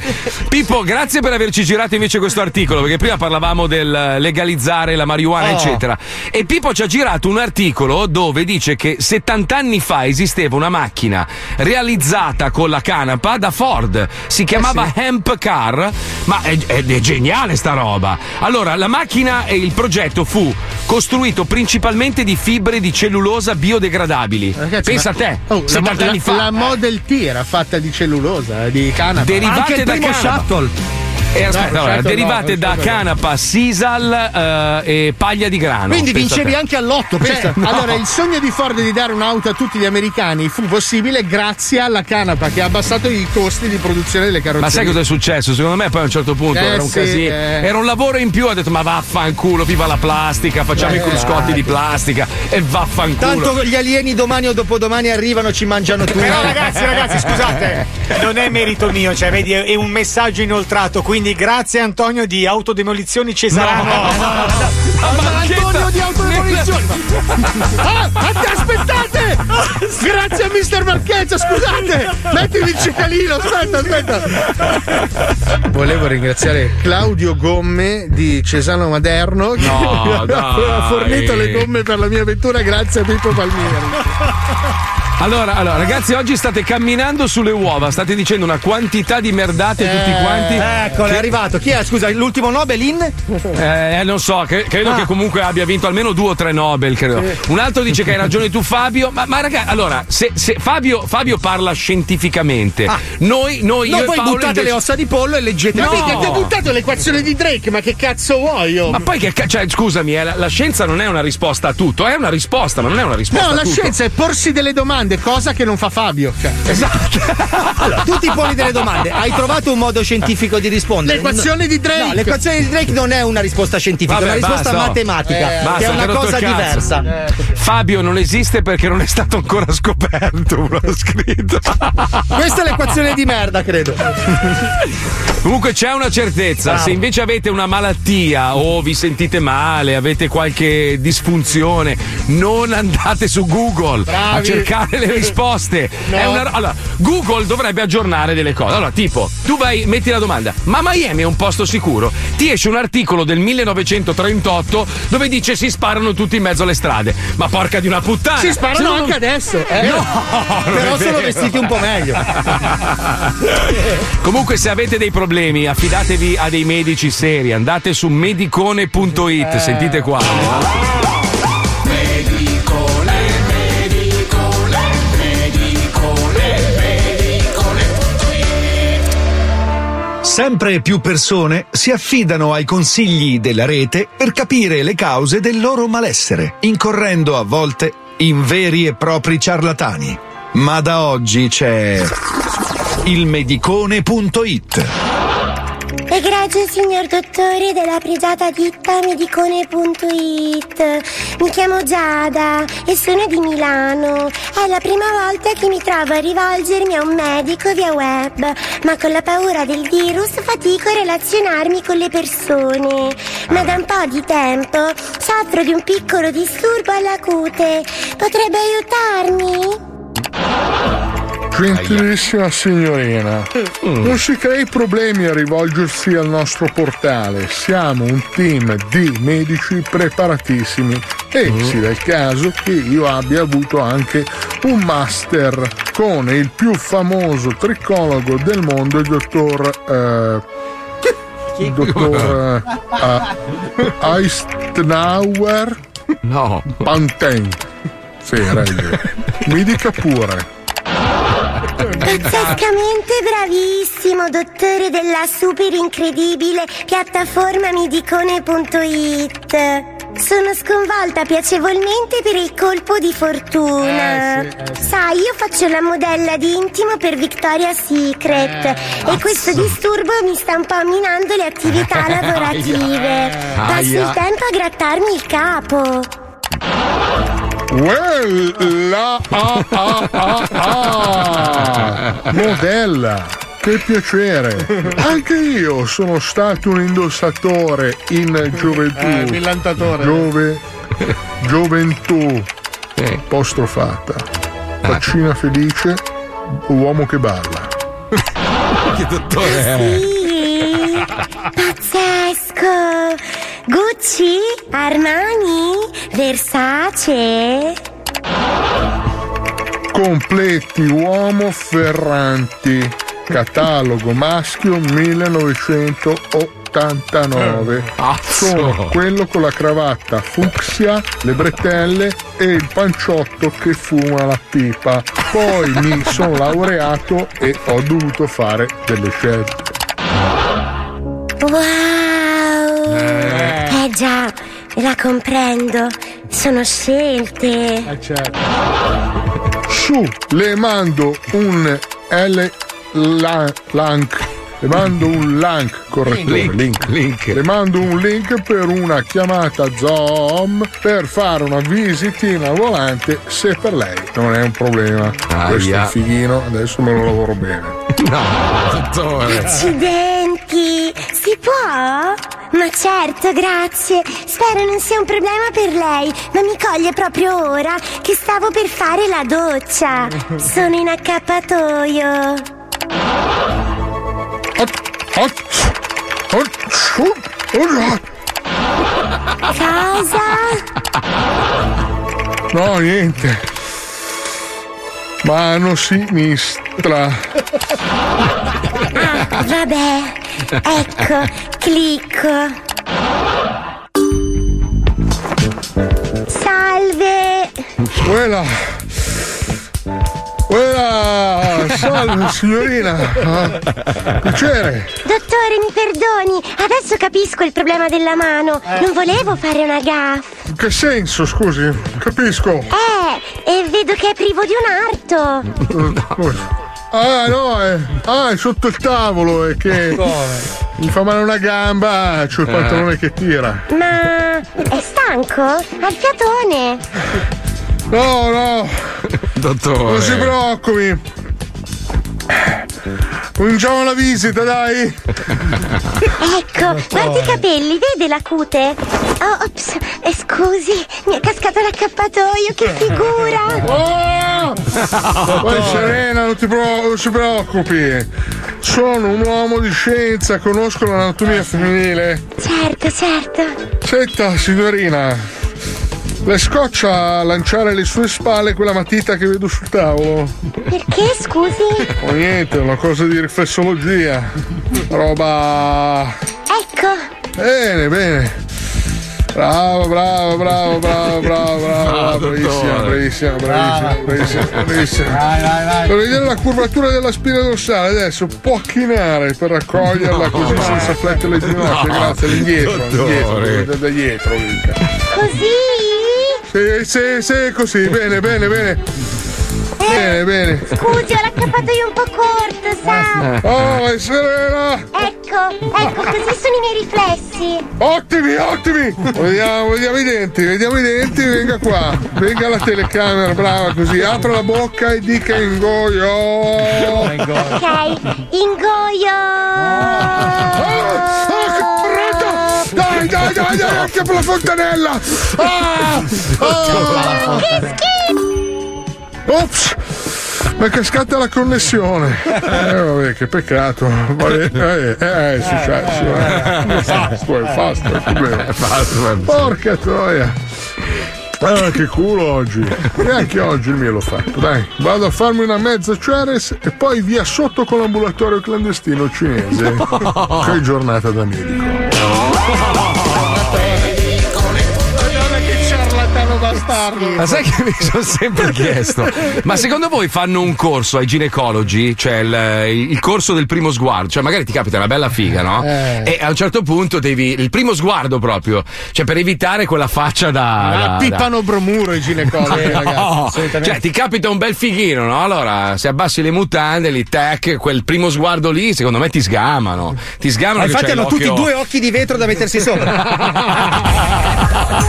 Pippo, grazie per averci girato invece questo articolo, perché prima parlavamo del legalizzare la marijuana, Oh. eccetera. E Pippo ci ha girato un articolo dove dice che 70 anni fa esisteva una macchina realizzata con la canapa da Ford. Si chiamava Hemp Car, ma è, è- è geniale sta roba. Allora, la macchina e il progetto fu costruito principalmente di fibre di cellulosa biodegradabili. Ragazzi, Pensa ma- a te, Oh, la, 70 la- anni fa. la Model T era fatta di cellulosa, eh, di canapa. derivate Anche il da primo canapa. shuttle. Eh, aspetta, No, allora, certo no, derivate da certo no. canapa, sisal eh, e paglia di grano. Quindi vincevi anche all'otto. Cioè. No. Allora, il sogno di Ford di dare un'auto a tutti gli americani fu possibile grazie alla canapa che ha abbassato i costi di produzione delle carrozzerie. Ma sai cosa è successo? Secondo me poi a un certo punto Eh, era un sì, casino. eh. Era un lavoro in più, ha detto ma vaffanculo, viva la plastica, facciamo i Eh, cruscotti di esatto. plastica e vaffanculo. Tanto gli alieni domani o dopodomani arrivano, ci mangiano tutti. Però ragazzi, ragazzi, scusate, non è merito mio, cioè vedi, è un messaggio inoltrato, quindi grazie Antonio di Autodemolizioni Cesarano. Antonio di automolizioni. Ah, aspettate! Grazie a Mister Marchezza, scusate! Mettimi il cicalino, aspetta, aspetta. Volevo ringraziare Claudio Gomme di Cesano Maderno che No, mi ha fornito le gomme per la mia vettura grazie a Pippo Palmieri. Allora, allora, ragazzi, oggi state camminando sulle uova, state dicendo una quantità di merdate tutti Eh, quanti. Eccolo, è arrivato. Chi è? Scusa, l'ultimo Nobel in? Eh, non so, cre- credo Ah. che comunque abbia vinto almeno due o tre Nobel. Credo. Un altro dice che hai ragione tu, Fabio. Ma, ma ragazzi, allora, se, se Fabio, Fabio parla scientificamente, noi, noi, No, io voi buttate invece- le ossa di pollo e leggete Ma No. mica ti ho buttato l'equazione di Drake, ma che cazzo vuoi? oh? Ma poi che ca- cioè, scusami, eh, la, la scienza non è una risposta a tutto, è una risposta, ma non è una risposta No, a la tutto. scienza è porsi delle domande, cosa che non fa Fabio. Cioè. Esatto. Allora, tu ti poni delle domande. Hai trovato un modo scientifico di rispondere? L'equazione di Drake. No, l'equazione di Drake non è una risposta scientifica, Vabbè, è una risposta basta, matematica, Eh, basta, che è che una cosa diversa. Fabio non esiste perché non è stato ancora scoperto, ha scritto. Questa è l'equazione di merda, credo. Comunque c'è una certezza, Bravo. se invece avete una malattia o vi sentite male, avete qualche disfunzione, non andate su Google a Bravi. Cercare le risposte. No. È una- allora, Google dovrebbe aggiornare delle cose. Allora, tipo, tu vai, metti la domanda, ma Miami è un posto sicuro? Ti esce un articolo del 1938 dove dice si sparano tutti in mezzo alle strade. Ma porca di una puttana! Si sparano non- anche adesso. Eh? No, Però sono vestiti un po' meglio. Comunque, se avete dei problemi, affidatevi a dei medici seri. Andate su medicone.it. Sentite qua. Sempre più persone si affidano ai consigli della rete per capire le cause del loro malessere, incorrendo a volte in veri e propri ciarlatani. Ma da oggi c'è il medicone.it. Egregio signor dottore della pregiata ditta medicone.it. Mi chiamo Giada e sono di Milano. È la prima volta che mi trovo a rivolgermi a un medico via web, ma con la paura del virus fatico a relazionarmi con le persone. Ma da un po' di tempo soffro di un piccolo disturbo alla cute. Potrebbe aiutarmi? Gentilissima signorina, non si crei problemi a rivolgersi al nostro portale. Siamo un team di medici preparatissimi e si dà il caso che io abbia avuto anche un master con il più famoso tricologo del mondo, il dottor. eh, il dottor eh, Eisenhower No. Panten. Sì, regge. Mi dica pure. Pazzescamente bravissimo, dottore della super incredibile piattaforma midicone.it. Sono sconvolta piacevolmente per il colpo di fortuna. Eh, sì, eh, sì. Sai, io faccio la modella di intimo per Victoria's Secret Eh, e questo cazzo. disturbo mi sta un po' minando le attività lavorative. Passo il tempo a grattarmi il capo. Well, la ah, ah, ah, ah. modella. Che piacere! Anche io sono stato un indossatore in gioventù. Eh, millantatore. Giove, gioventù. Apostrofata. Faccina felice, uomo che balla. che dottore Sì, pazzesco! Gucci, Armani, Versace. Completi uomo Ferranti. Catalogo maschio 1989. Sono quello con la cravatta fucsia, le bretelle e il panciotto che fuma la pipa. Poi mi sono laureato e ho dovuto fare delle scelte. Wow! Eh già, la comprendo. Sono scelte. Su, le mando un L la- lank. Le mando un link, correttore, Link, link, Le mando un link per una chiamata Zoom per fare una visitina volante se per lei non è un problema. Questo è fighino, adesso me lo lavoro bene. No, dottore. Accidenti! Si può? Ma certo, grazie. Spero non sia un problema per lei, ma mi coglie proprio ora che stavo per fare la doccia. Sono in accappatoio. Cosa? No, niente. Mano sinistra. Ah, vabbè. Ecco, clicco. Salve. Quella. Quella. Salve signorina. Ah, Piacere. Dottore, mi perdoni, adesso capisco il problema della mano. Non volevo fare una gaffa. In che senso, scusi? Capisco. Eh, e vedo che è privo di un arto. Ah no, è, ah, è sotto il tavolo e che mi fa male una gamba, c'ho il Eh. pantalone che tira. Ma è stanco? Ha il fiatone. No, no, Dottore. non si preoccupi. Cominciamo la visita, dai. Ecco, guardi i capelli, vede la cute? Oh, ops, eh, scusi, mi è cascato l'accappatoio, che figura! Vai Serena, non ti, pro- non si preoccupi. Sono un uomo di scienza, conosco l'anatomia femminile. Certo, certo. Senta, signorina, le scoccia a lanciare alle sue spalle quella matita che vedo sul tavolo? Perché, scusi? O niente, è una cosa di riflessologia. Roba. Ecco, Bene, bene. Bravo, bravo, bravo, bravo, bravo, bravo, bravissima, bravissima, bravissima, bravissima, bravissima. Vai, vai, vai. Per vedere la curvatura della spina dorsale, adesso può chinare per raccoglierla così senza flettere le ginocchia, No, grazie, all'indietro, all'indietro, da, dietro, mica. Così? Sì, sì, sì, così, bene, bene, bene. Bene, bene. Scusi, ho l'accappatoio un po' corto, sa? Oh, è serena! Ecco, ecco, così sono i miei riflessi. Ottimi, ottimi! Vediamo, vediamo i denti, vediamo i denti, venga qua, venga alla telecamera, brava così, apra la bocca e dica ingoio. Ok, ingoio. Dai, dai, dai, dai, anche per la fontanella! Ah! Ah! Ops! Mi è cascata la connessione. Eh, vabbè, che peccato. Vabbè, eh, eh, è successo. Eh. Fasto, è fasto, è problema. Porca troia. Ah, che culo oggi. Neanche oggi il mio l'ho fatto. Dai, vado a farmi una mezza Ceres e poi via sotto con l'ambulatorio clandestino cinese. Che giornata da medico. Che bastardo. Ma sai che mi sono sempre chiesto? Ma secondo voi fanno un corso ai ginecologi? Cioè il, il corso del primo sguardo? Cioè, magari ti capita una bella figa, no? Eh. E a un certo punto devi. Il primo sguardo proprio. Cioè, per evitare quella faccia da. Ah, da- pippano bromuro i ginecologi, da- ragazzi. No, assolutamente. cioè ti capita un bel fighino, no? Allora, se abbassi le mutande, li tac, quel primo sguardo lì, secondo me ti sgamano. Ti sgamano. Ma infatti hanno tutti due occhi di vetro da mettersi sopra.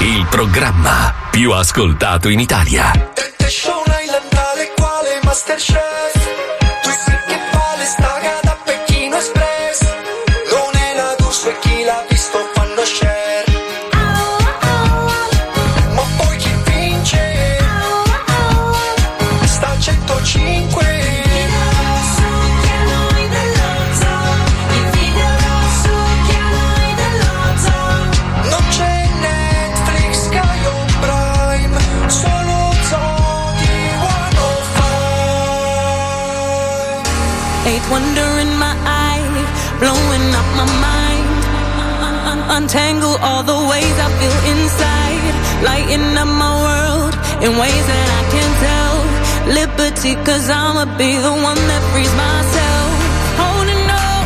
il programma più ascoltato in Italia. Te show islandale quale Masterchef Tu sì che vale sta gara in ways that I can't tell. Liberty, cause I'ma be the one that frees myself. Holding on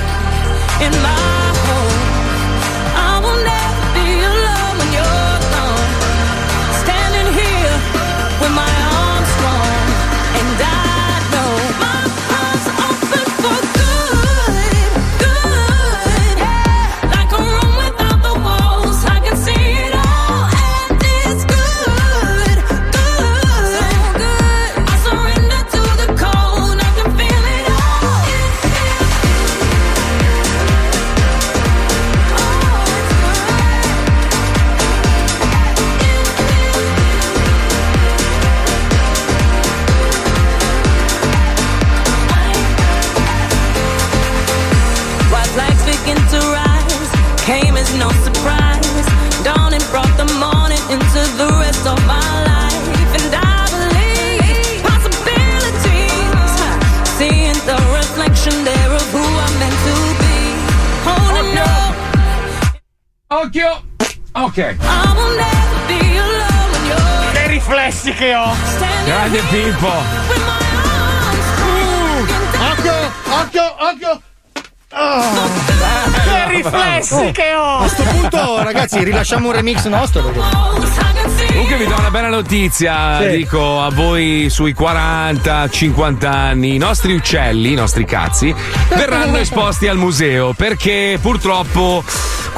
in my che ho! Grande Pippo! Occhio, occhio, occhio. Che riflessi che ho! A sto punto, ragazzi, rilasciamo un remix nostro. Comunque vi do una bella notizia, Sì. dico a voi sui 40, 50 anni, i nostri uccelli, i nostri cazzi, verranno esposti al museo perché purtroppo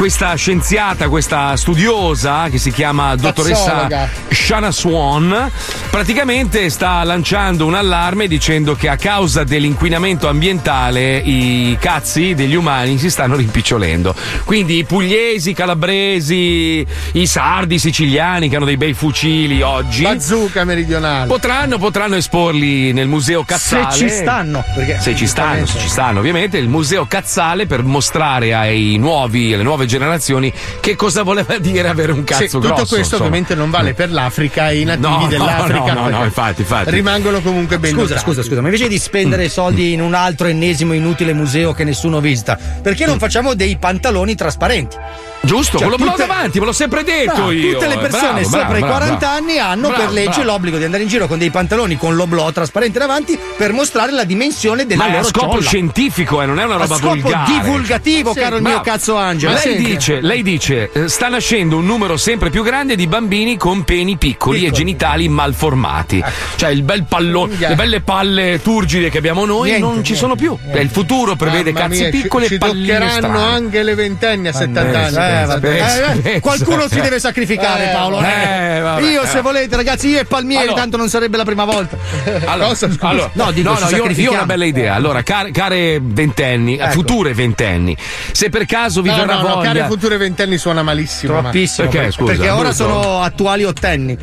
questa scienziata, questa studiosa che si chiama dottoressa. Shana Swan, praticamente sta lanciando un allarme dicendo che a causa dell'inquinamento ambientale i cazzi degli umani si stanno rimpicciolendo. Quindi i pugliesi, i calabresi, i sardi, i siciliani che hanno dei bei fucili oggi. Bazooka meridionale. Potranno, potranno esporli nel museo Cazzale. Se ci stanno, perché- se ci stanno, se ci stanno, ovviamente, il museo Cazzale per mostrare ai nuovi, alle nuove generazioni che cosa voleva dire avere un cazzo Sì, tutto grosso. questo insomma. ovviamente non vale per l'Africa e i nativi No, no, dell'Africa. No, no, no, infatti, infatti. Rimangono comunque ben Scusa, dotati. scusa, scusa, ma invece di spendere soldi in un altro ennesimo inutile museo che nessuno visita, perché non facciamo dei pantaloni trasparenti? Giusto, Cioè, ve lo tutte- davanti, ve l'ho sempre detto No, io. Tutte le persone Bravo, sopra bravo, i bravo, 40 bravo. anni hanno Bravo, per legge bravo. l'obbligo di andare in giro con dei pantaloni con l'oblò trasparente davanti per mostrare la dimensione della Ma è a loro scopo ciolla. scientifico, eh, non è una A roba scopo volgare. divulgativo, caro il mio cazzo Angelo. Lei Senti. dice, lei dice, eh, sta nascendo un numero sempre più grande di bambini con peni piccoli, e genitali malformati. Cioè il bel pallone, le belle palle turgide che abbiamo noi Niente, non ci sono più. Eh, Il futuro prevede Mamma cazzi mia, piccoli ci e palline toccheranno strane. anche le ventenni a 70 Eh, anni. Eh, vabbè. Eh, eh, qualcuno si deve sacrificare, Eh, Paolo. vabbè. io, se volete, ragazzi, io e Palmieri, Allora. tanto non sarebbe la prima volta. Allora, Cosa, allora, No, dico, no, no, io, io ho una bella idea. Allora, care, care ventenni, Ecco. future ventenni, se per caso vi No, verrà no, no, voglia. care future ventenni suona malissimo. ma- Troppissimo. Perché, per- scusa, perché ora brutto? sono attuali ottenni.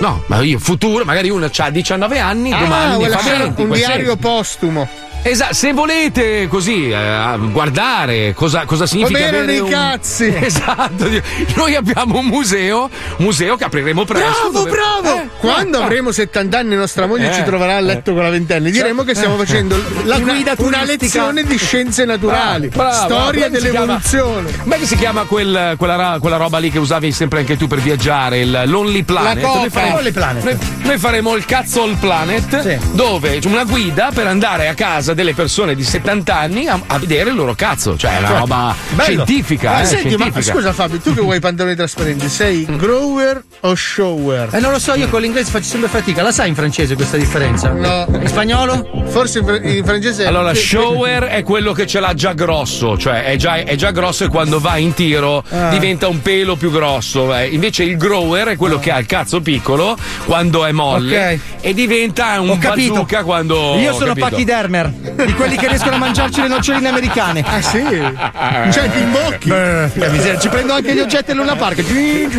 No, ma io futuro, magari uno ha 19 anni, Ah, domani fa lasciare 20, un diario postumo. Esatto, se volete così eh, guardare cosa, cosa significa Come erano avere i un- cazzi? Esatto, noi abbiamo un museo, museo che apriremo presto. Bravo, dove- bravo! Eh, Quando eh, avremo 70 anni nostra moglie Eh, ci troverà a letto con la ventenne. Diremo che stiamo facendo La una, guida una lezione di scienze naturali, Bravo, bravo, storia si dell'evoluzione. Come che si chiama quel- quella, quella roba lì che usavi sempre anche tu per viaggiare? Il Lonely Planet. La. Noi faremo, Lonely Planet. Noi, noi faremo il cazzo all planet Sì. dove c'è una guida per andare a casa delle persone di 70 anni a, a vedere il loro cazzo. Cioè, è una roba Bello. scientifica. Ma eh, senti, ma scientifica. scusa Fabio, tu che vuoi i pantaloni trasparenti, sei grower o shower? Eh, non lo so, io con l'inglese faccio sempre fatica. La sai in francese questa differenza? No. In spagnolo? Forse in, fr- in francese. Allora, shower è quello che ce l'ha già grosso, cioè è già, è già grosso e quando va in tiro Ah. diventa un pelo più grosso. eh. Invece il grower è quello che ha il cazzo piccolo quando è molle Ok. e diventa un bazooka quando. Io sono pachydermer, di quelli che riescono a mangiarci le noccioline americane. Ah sì? Cioè ti imbocchi? Che miseria, Ci prendo anche gli oggetti al Luna Park.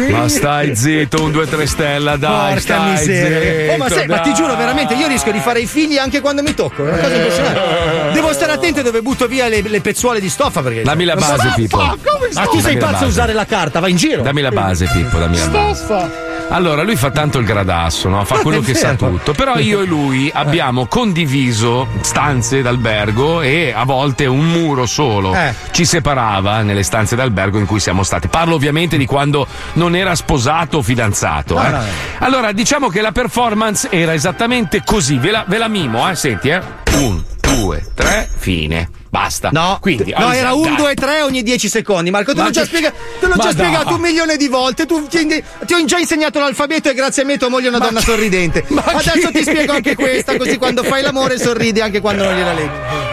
Ma stai zitto, un 2-3 stella, dai. Porca stai miseria. Zitto, Oh, ma, sai, ma ti giuro, veramente, io rischio di fare i figli anche quando mi tocco. È una cosa impressionante. Devo stare attento dove butto via le, le pezzuole di stoffa. Perché Dammi la base, Pippo. Ma tu sei pazzo a usare la carta, va in giro. Dammi la base, Pippo, dammi la base. Stoffa. Allora, lui fa tanto il gradasso, no? fa Ma quello che sa tutto. Però io e lui abbiamo condiviso stanze d'albergo e a volte un muro solo Eh. ci separava nelle stanze d'albergo in cui siamo stati. Parlo ovviamente di quando non era sposato o fidanzato. No, eh. no, no. Allora, diciamo che la performance era esattamente così. Ve la, ve la mimo, eh? Senti, eh? Un, due, tre, fine. Basta. No, Quindi, no, allora, era un, dai. due, tre ogni 10 secondi. Marco, te l'ho già, spiega- te l'ho già spiegato un milione di volte. Tu ti, ti ho già insegnato l'alfabeto e grazie a me tua moglie è una Ma donna chi- sorridente. ma Adesso chi- ti spiego anche questa, così quando fai l'amore sorridi anche quando non gliela leggi.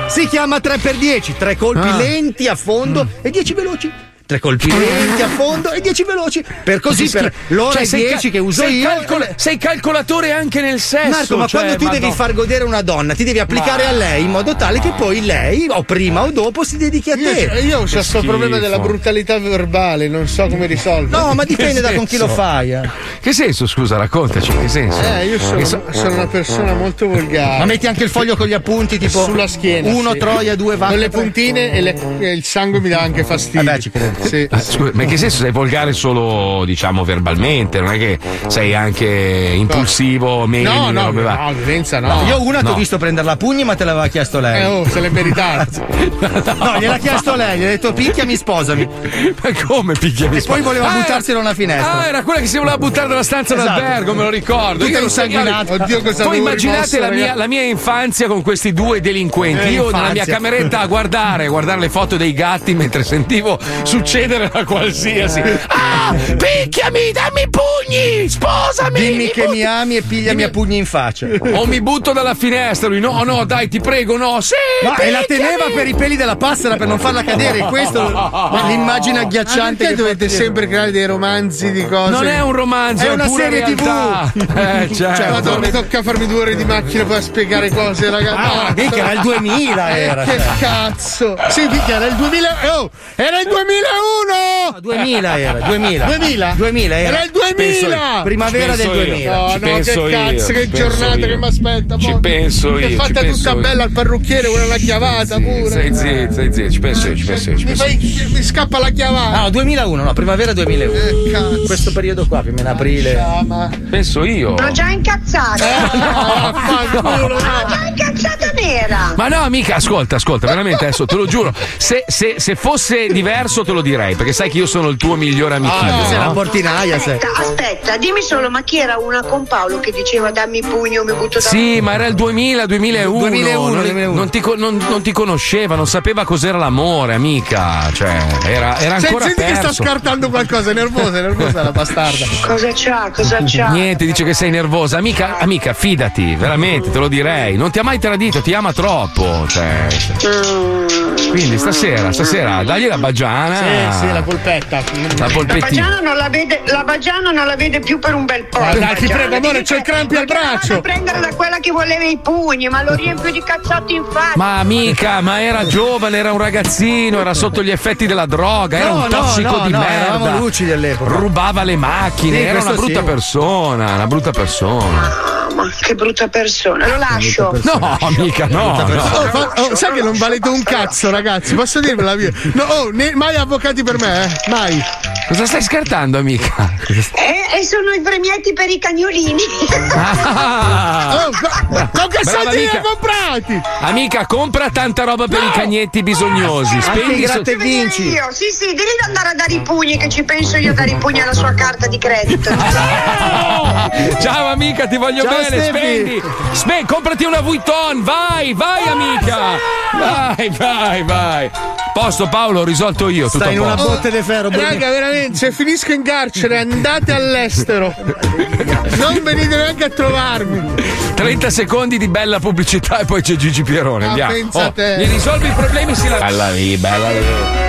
Si chiama 3x10, tre colpi Ah. lenti a fondo e 10 veloci. Tre colpi lenti a fondo e 10 veloci. Per così, Sì, per l'ora Cioè, e sei 10 ca- che uso sei io. calcol- sei calcolatore anche nel sesso. Marco, ma cioè, quando tu ma devi no. far godere una donna, ti devi applicare Ma- a lei in modo tale che poi lei, o prima o dopo, si dedichi a Io, te. io ho questo problema della brutalità verbale, non so come risolverlo. No, ma dipende da con chi lo fai. eh. Che senso, scusa, raccontaci, che senso? Eh, io sono, so- sono una persona molto volgare. Ma metti anche il foglio con gli appunti, tipo sulla schiena. Uno sì. troia, due vacche. Con le puntine e, le- e il sangue mi dà anche fastidio. Eh beh, ci credo. Sì. Ah, scusa, ma in che senso sei volgare solo, diciamo, verbalmente? Non è che sei anche impulsivo, meni, No, no, robe va- no, violenza no. Io una ti No. ho visto prenderla a pugni, ma te l'aveva chiesto lei. Eh, oh, se l'è meritata. No, gliel'ha chiesto lei, gli ha detto picchiami, sposami. Ma come picchiami? E poi voleva Ah, buttarsi da una finestra. Ah, era quella che si voleva buttare dalla stanza Esatto. d'albergo, me lo ricordo. Tutta Io- insanguinata. io- Oddio, cosa Voi avevo immaginate rimosso, la mia, la mia infanzia con questi due delinquenti. Eh, Io nella mia infanzia. cameretta a guardare, a guardare le foto dei gatti mentre sentivo succedere succedere a qualsiasi. Ah, picchiami, dammi i pugni, sposami. Dimmi che butto- mi ami e pigliami a pugni in faccia. O mi butto dalla finestra. Lui, no, no, dai, ti prego, no. Sì, No, e la teneva per i peli della passera per non farla cadere. Questo l'immagine Ma agghiacciante che dovete sempre creare dei romanzi di cose? Non è un romanzo, È è una serie realtà. TV. Eh, certo. Cioè, madonna, mi tocca farmi due ore di macchina per spiegare cose, ragazzi. Ah, mica, era il 2000 era, Che cioè. cazzo? Sì, mica era il 2000. Oh, era il 2001! 2000 era, 2000. 2000? 2000 era. Era il 2000! Primavera del 2000. No, Ci no, penso che cazzo, che giornata io. che mi aspetta. Ci penso Che io, è fatta tutta io. bella al parrucchiere, quella la chiavata pure. Stai zitto, stai zitto, ci penso io, ci penso io, ci Mi, scappa la chiavata. Ah, no, 2001, no, primavera 2001. Eh, cazzo. Questo periodo qua, più o meno aprile. Chiama. Penso io. Sono già incazzata. Già nera. Ma no, amica, ascolta, ascolta, veramente adesso te lo giuro. Se, se- se fosse diverso te lo direi, perché sai che io sono il tuo migliore amichino. Ah, sei no? una portinaia, sei. Aspetta, aspetta, dimmi solo, ma chi era una con Paolo che diceva dammi il pugno, mi butto da Sì, ma era il 2000, 2001. 2001, non, 2001. non ti, non- non ti conosceva, non sapeva cos'era l'amore, amica. Cioè, era, era Senti, ancora senti che sta scartando qualcosa, è nervosa, è nervosa la bastarda. Cosa c'ha? Cosa c'ha? Niente, dice che sei nervosa. Amica, amica, fidati, veramente, te lo direi. Non ti ha mai tradito, ti ama troppo. Cioè. Quindi stasera, stasera, dagli la bagiana. Sì, sì, la polpetta. La La polpettina. Bagiana non la vede, la Bagiana non la vede più per un bel po'. Ma la dai, ti prego, amore, c'ho il crampi al braccio. a prendere da quella che voleva i pugni, ma lo riempio di cazzotti in faccia. Ma amica, ma era giovane, era un ragazzino, era sotto gli effetti della droga, era No, un no, tossico no, di no, merda. eravamo lucidi all'epoca. Rubava le macchine, Sì, era una brutta sì. persona, una brutta persona. Ma che brutta persona, lo lascio. No, amica, no. Oh, no. fa- oh, sai che non valete un cazzo, ragazzi? Posso dirvela mia? No, oh, ne- mai avvocati per me, eh? Mai. Cosa stai scartando, amica? E, e sono i premietti per i cagnolini. Ah. Oh, ma, ma che soldi amica. hai comprati? Amica, compra tanta roba per i cagnetti bisognosi. Spendi so- gratta e vinci. Io, sì, sì, devi andare a dare i pugni che ci penso io a dare i pugni alla sua carta di credito. Ciao amica, ti voglio Ciao, bene, Stefi. spendi. Spe- comprati una Vuitton, vai, vai amica. Vai, vai, vai. Posto Paolo, ho risolto io, tutto Stai in una botte di ferro. Raga, veramente, se finisco in carcere andate all'estero. Non venite neanche a trovarmi. 30 secondi di bella pubblicità e poi c'è Gigi Pierone. Ah, Andiamo. pensa a te. mi risolvi i problemi si la. Bella lì, bella lì.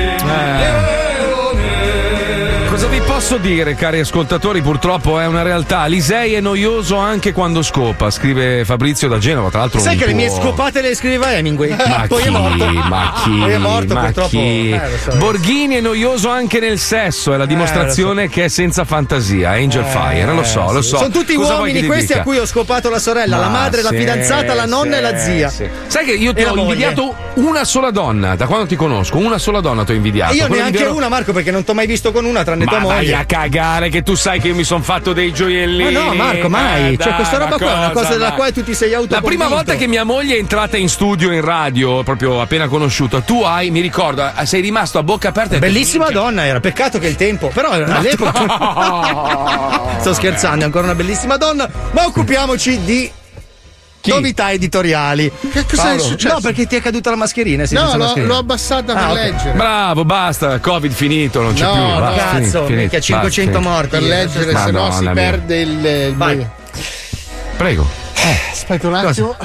posso dire, cari ascoltatori? Purtroppo è una realtà. Lisei è noioso anche quando scopa, scrive Fabrizio da Genova. Tra l'altro, Sai che le mie tuo- scopate le scriveva Hemingway. Ma Poi chi, è morto. ma chi, Poi è morto, ma purtroppo. chi? Eh, so. Borghini è noioso anche nel sesso, è la dimostrazione che è senza fantasia. Angel Fire, lo so, lo so. Sono tutti Cosa uomini questi dica? a cui ho scopato la sorella, la Ma madre, la sì, fidanzata, la nonna e la zia. sì. Sai che io ti ho la moglie. invidiato una sola donna, da quando ti conosco, una sola donna ti ho invidiato. E io Quella di neanche una, Marco, perché non ti ho mai visto con una, tranne tua Ma vai a cagare che tu sai che io mi sono fatto dei gioiellini. Ma no, Marco, mai. Eh, cioè, dai, questa ma roba qua è una cosa della quale tu ti sei auto La prima volta che mia moglie è entrata in studio in radio, proprio appena conosciuto, tu hai, mi ricordo, eh, sei rimasto a bocca aperta Bellissima donna era, peccato che il tempo. Però all'epoca. Sto scherzando, è ancora una bellissima donna. Ma occupiamoci di. Novità editoriali. Che cosa Paolo? è successo? No, perché ti è caduta la mascherina. sei No, senza l'ho, mascherina. l'ho abbassata per Ah, ok. leggere. Bravo, basta, Covid finito, non c'è No, più. no, basta, cazzo, finito, finito, minchia, 500 basta, morti. Per leggere, se no si mia. perde il. il- Vai. Prego. Aspetta un attimo.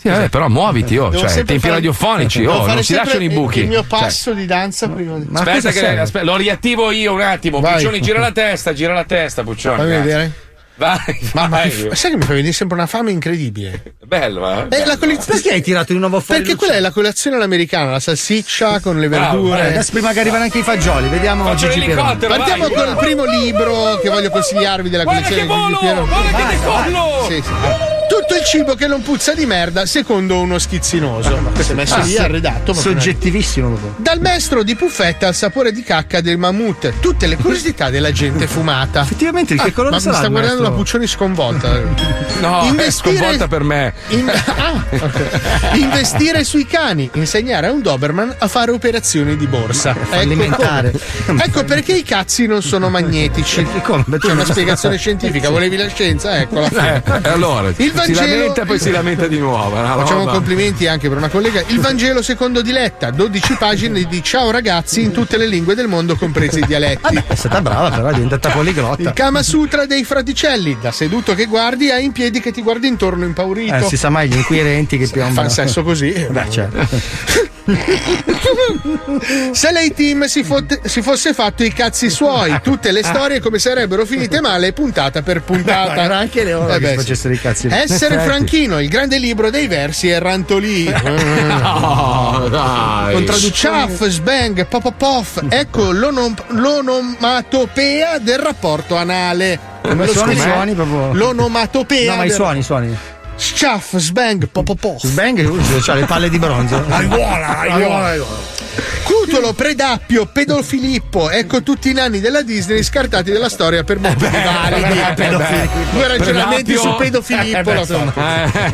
Sì, vabbè, però muoviti, oh, Devo cioè, tempi fare- radiofonici, Devo oh, non si lasciano i buchi. Il mio Cioè, passo di danza prima di. aspetta, che, aspetta, lo riattivo io un attimo. Vai. Puccioni, gira la testa, gira la testa, Puccioni. Fammi vedere. Vai, Ma, ma vai. sai che mi fa venire sempre una fame incredibile? Bello, eh? Eh, la colizia- Perché hai tirato di nuovo fuori? Perché quella è la colazione all'americana, la salsiccia con le Bravo, verdure. Eh, adesso prima che arrivano anche i fagioli, vediamo Faccio Gigi l'elicottero, Partiamo vai. col primo libro che voglio consigliarvi della Guarda collezione che di Gigi! Piero. Guarda che decollo! Sì, sì. Tu Tutto il cibo che non puzza di merda, secondo uno schizzinoso. Si è messo lì arredato. ma- Soggettivissimo proprio. Dal maestro di puffetta al sapore di cacca del mammut, tutte le curiosità della gente fumata. Effettivamente, che Ah, colore ma sarà mi sta il guardando maestro? la Puccioni sconvolta. No, è sconvolta per me. In- ah, ok. Investire sui cani, insegnare a un Doberman a fare operazioni di borsa. Ecco. Ecco perché i cazzi non sono magnetici. C'è una spiegazione scientifica, volevi la scienza? Eccola. Eh, e allora Il si Vangelo- lamenta e poi si lamenta di nuovo. Facciamo roba. complimenti anche per una collega. Il Vangelo secondo Diletta, 12 pagine di ciao ragazzi in tutte le lingue del mondo, compresi i dialetti. È stata brava, però è diventata poliglotta. Il Kama Sutra dei fraticelli, da seduto che guardi, hai in piedi che ti guardi intorno impaurito. Eh, si sa mai gli inquirenti che piombano. Fanno sesso così. Beh, certo. Se lei team si, fotte- si fosse fatto i cazzi suoi, tutte le storie come sarebbero finite male puntata per puntata. Era anche Leone Eh che beh, facessero i cazzi. Essere. Franchino, il grande libro dei versi e Rantolì. No, dai. Contradduciaff, sbang, popopoff. Ecco l'onom- l'onomatopea del rapporto anale. Come suoni, scrivo? suoni proprio. L'onomatopea. No, ma i suoni, i suoni. Sciaff, sbang, popopoff. Sbang, uh, c'ha le palle di bronzo. Aiuola, aiuola. Cutolo, Predappio, Pedofilippo, ecco tutti i nanni della Disney scartati dalla storia per motivi validi. eh, Pedofilippo. Due ragionamenti su Pedofilippo. Eh, beh.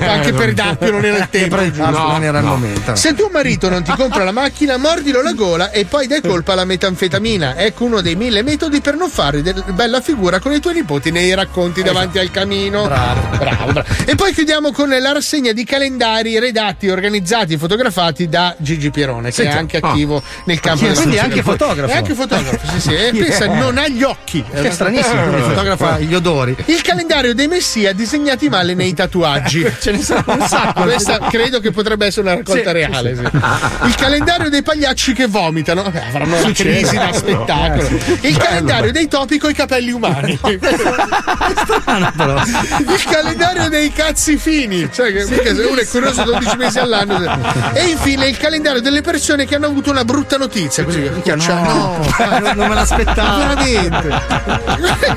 Eh, Anche non- Predappio non era il tempo. No, non era il momento. Se tuo marito non ti compra la macchina, mordilo la gola e poi dai colpa alla metanfetamina. Ecco uno dei mille metodi per non fare bella figura con i tuoi nipoti nei racconti davanti al camino. Bravo, bravo, bravo. E poi chiudiamo con la rassegna di calendari redatti, organizzati, fotografati da Gigi Pierone, che Senti, è anche oh. attivo nel campo Quindi della è anche fotografo. È anche fotografo, sì, sì. E pensa, non ha gli occhi. Che stranissimo, quindi fotografa gli odori. Il calendario dei messia disegnati male nei tatuaggi. Ce ne sono un sacco. Questa credo che potrebbe essere una raccolta reale. sì. Il calendario dei pagliacci che vomitano. Vabbè, avranno la crisi da spettacolo. Eh. Il calendario dei topi con i capelli umani. Il calendario dei cazzi fini. Cioè, che, uno è curioso 12 mesi all'anno. E infine il calendario delle persone che hanno avuto una brutta notizia. Così, Minchia, no, no, non- non me l'aspettavo. Veramente.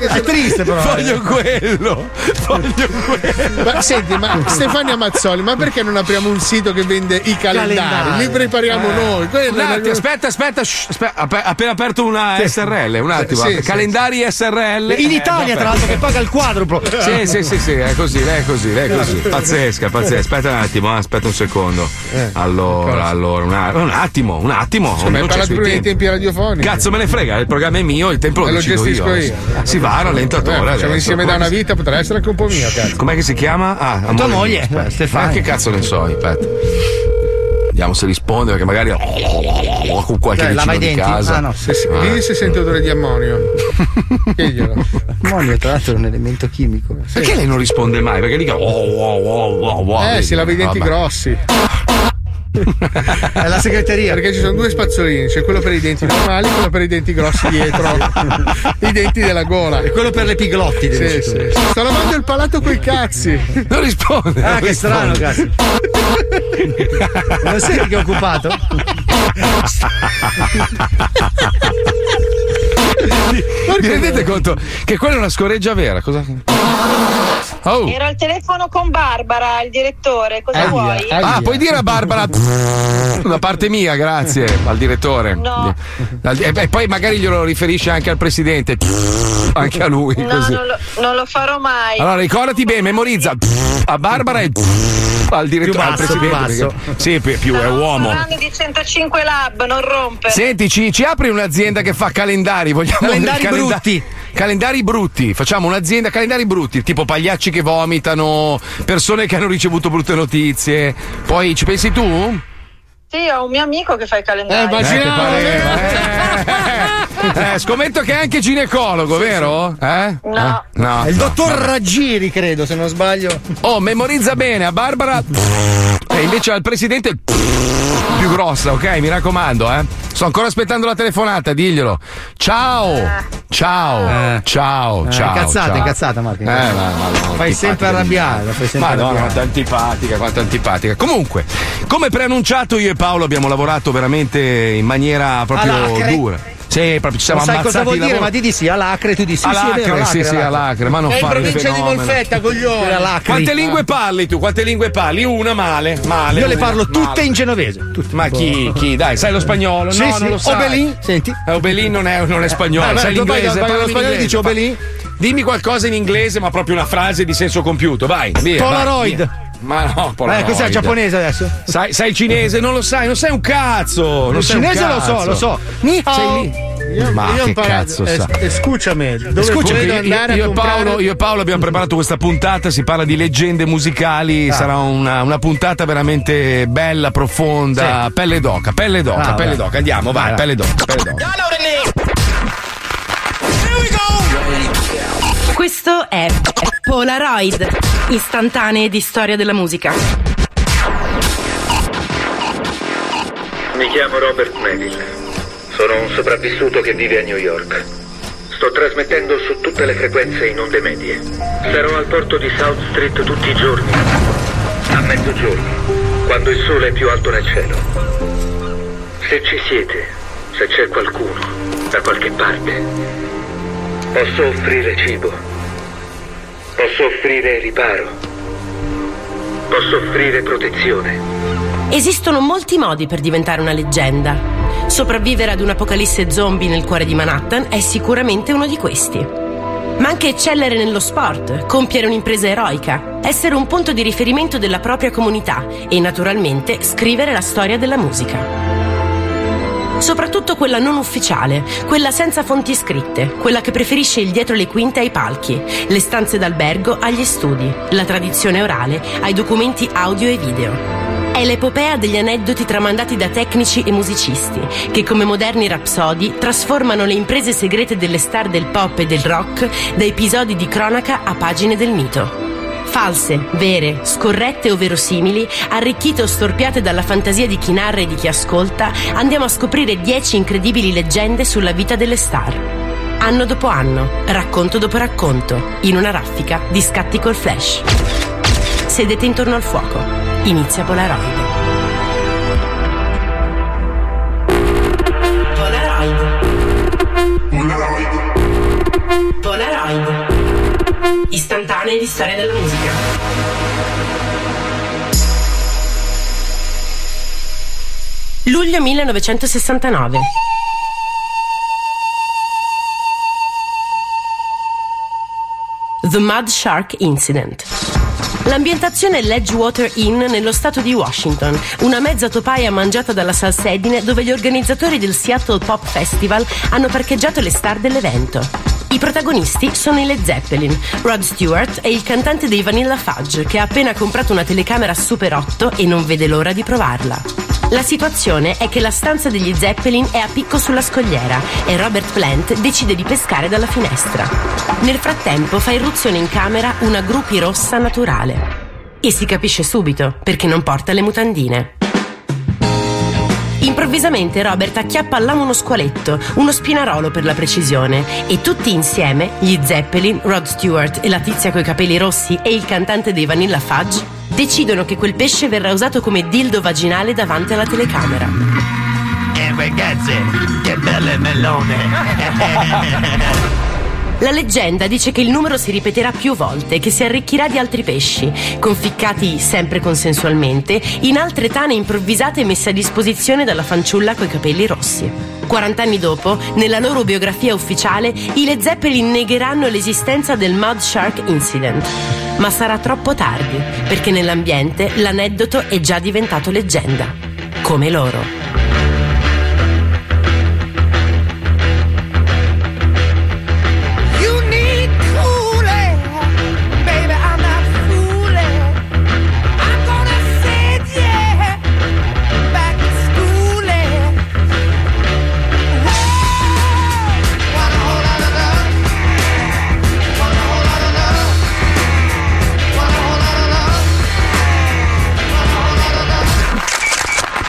È triste, però. Voglio quello. Voglio quello. Ma senti, ma Stefania Mazzoli, ma perché non apriamo un sito che vende i calendari? Calendari. Li prepariamo Eh. noi. Un attimo, aspetta, aspetta, shh, aspetta, app- appena aperto una Sì. SRL, un attimo. Sì, sì, Calendari SRL. In Eh, Italia, vabbè. tra l'altro, che paga il quadruplo. Sì, sì, sì, sì, è così, è così, è così. Pazzesca, pazzesca. Aspetta un attimo, eh, aspetta un secondo. Allora, allora, un, a- un attimo, un attimo. I parlato suoi pure dei tempi. radiofonici. Cazzo me ne frega, il programma è mio, il tempo lo E lo decido gestisco io. Si va, rallentatore. Adesso. insieme da Come una vita, potrà essere anche un po' mio, cazzo. Com'è che si chiama? Ah, amore moglie. Stefania. Ma che cazzo ne so, aspetta. Vediamo se risponde, perché magari ho con qualche Cioè, lava vicino di denti? casa. Ah, no. Se, se, Ah. Vedi se sente odore di ammonio. Chiediglielo. L'ammonio, tra l'altro, è un elemento chimico. Perché lei non risponde mai? Perché dica oh, oh, oh, oh, oh, Eh, vedi? si lava i denti Vabbè. grossi. È la segreteria. Perché ci sono due spazzolini, c'è quello per i denti normali e quello per i denti grossi dietro. I denti della gola. E quello per le piglotti. Sì, sì. Sto lavando il palato coi cazzi. Non risponde. Ah, non che strano, risponde. cazzo. Non senti che è occupato? Vi rendete conto che quella è una scoreggia vera? Cosa? Oh. Ero al telefono con Barbara, il direttore, cosa Aia, vuoi? aia. Ah, puoi dire a Barbara da parte mia, grazie al direttore. No. E e poi magari glielo riferisce anche al presidente. Anche a lui. No, così. non lo, non lo farò mai. Allora ricordati bene, memorizza a Barbara e al direttore Più al basso, presidente. più perché- Sì, più, più è uomo. di 105 Lab, non rompere. Senti, ci, ci apri un'azienda che fa calendari, vogliamo Calendari calenda- brutti. Calendari brutti, facciamo un'azienda calendari brutti, tipo pagliacci che vomitano, persone che hanno ricevuto brutte notizie. Poi ci pensi tu? Sì, ho un mio amico che fa i Eh, calendari. immaginavo. Eh, scommetto che è anche ginecologo, vero? Eh? No. Eh? No. È il no, dottor vabbè. Raggiri, credo, se non sbaglio. Oh, memorizza bene, a Barbara. E invece al presidente più grossa, ok? Mi raccomando, eh. Sto ancora aspettando la telefonata, diglielo. Ciao! Ciao! Eh. Ciao! Eh, ciao! incazzata, ciao. incazzata, Marco, Eh, ma, ma, ma, Fai sempre arrabbiare, fai sempre Madonna, arrabbiare. quanto antipatica, quanto antipatica. Comunque, come preannunciato, io e Paolo abbiamo lavorato veramente in maniera proprio Alacre. dura. Sì, proprio ci siamo non sai ammazzati cosa vuol di dire, ma ti dissi all'acre, tu dissi sì, sì, All'acre, sì, sì, all'acre. all'acre, ma non È in fare provincia di. Molfetta, coglione. Quante lingue parli tu? Quante lingue parli? Una male, male. Io le parlo tutte in genovese. Tutte. Ma chi? Chi? Dai, sai lo spagnolo? Sì, no, sì. non lo sai. Obelin? Senti. Eh, Obelin non è, non è spagnolo, Eh, beh, sai l'inglese. parlami in spagnolo e dici Obelin? Dimmi qualcosa in inglese, ma proprio una frase di senso compiuto, vai. Via, Polaroid. vai, via. Ma no, Polaroid. Eh, cos'è giapponese adesso? Sai, sai cinese? Non lo sai, non sai un cazzo. Non Il cinese lo so, lo so. Ni hao. Sei lì. Io, Ma io che cazzo eh, sa? eh, scusami, dove Scusa, volevo io, andare io a e comprare... Paolo, io e Paolo abbiamo preparato questa puntata, si parla di leggende musicali, Ah. sarà una, una puntata veramente bella, profonda, Sì. pelle d'oca, pelle d'oca, Ah, pelle vai. d'oca, andiamo, vai, Vai, vai. pelle d'oca, pelle d'oca. Questo è Polaroid, istantanee di storia della musica. Mi chiamo Robert Melville. Sono un sopravvissuto che vive a New York. Sto trasmettendo su tutte le frequenze in onde medie. Sarò al porto di South Street tutti i giorni. A mezzogiorno, quando il sole è più alto nel cielo. Se ci siete, se c'è qualcuno, da qualche parte, posso offrire cibo. Posso offrire riparo. Posso offrire protezione. Esistono molti modi per diventare una leggenda. Sopravvivere ad un'apocalisse zombie nel cuore di Manhattan è sicuramente uno di questi. Ma anche eccellere nello sport, compiere un'impresa eroica, essere un punto di riferimento della propria comunità e naturalmente scrivere la storia della musica. Soprattutto quella non ufficiale, quella senza fonti scritte, quella che preferisce il dietro le quinte ai palchi, le stanze d'albergo agli studi, la tradizione orale ai documenti audio e video. È l'epopea degli aneddoti tramandati da tecnici e musicisti, che come moderni rapsodi trasformano le imprese segrete delle star del pop e del rock da episodi di cronaca a pagine del mito. False, vere, scorrette o verosimili, arricchite o storpiate dalla fantasia di chi narra e di chi ascolta, andiamo a scoprire dieci incredibili leggende sulla vita delle star. Anno dopo anno, racconto dopo racconto, in una raffica di scatti col flash. Sedete intorno al fuoco. Inizia. Polaroid. Istantanee di storia della musica. Luglio 1969. The Mud Shark Incident. L'ambientazione è l'Edgewater Inn nello stato di Washington, una mezza topaia mangiata dalla salsedine dove gli organizzatori del Seattle Pop Festival hanno parcheggiato le star dell'evento. I protagonisti sono i Led Zeppelin, Rod Stewart e il cantante dei Vanilla Fudge che ha appena comprato una telecamera Super 8 e non vede l'ora di provarla. La situazione è che la stanza degli Zeppelin è a picco sulla scogliera e Robert Plant decide di pescare dalla finestra. Nel frattempo fa irruzione in camera una grupi rossa naturale. E si capisce subito perché non porta le mutandine. Improvvisamente Robert acchiappa all'amo uno squaletto, uno spinarolo per la precisione, e tutti insieme, gli Zeppelin, Rod Stewart e la tizia coi capelli rossi e il cantante dei Vanilla Fudge, decidono che quel pesce verrà usato come dildo vaginale davanti alla telecamera. Eh ragazze, che belle melone! La leggenda dice che il numero si ripeterà più volte e che si arricchirà di altri pesci, conficcati sempre consensualmente, in altre tane improvvisate messe a disposizione dalla fanciulla coi capelli rossi. 40 anni dopo, nella loro biografia ufficiale, i Led Zeppelin negheranno l'esistenza del Mud Shark Incident. Ma sarà troppo tardi, perché nell'ambiente l'aneddoto è già diventato leggenda. Come loro.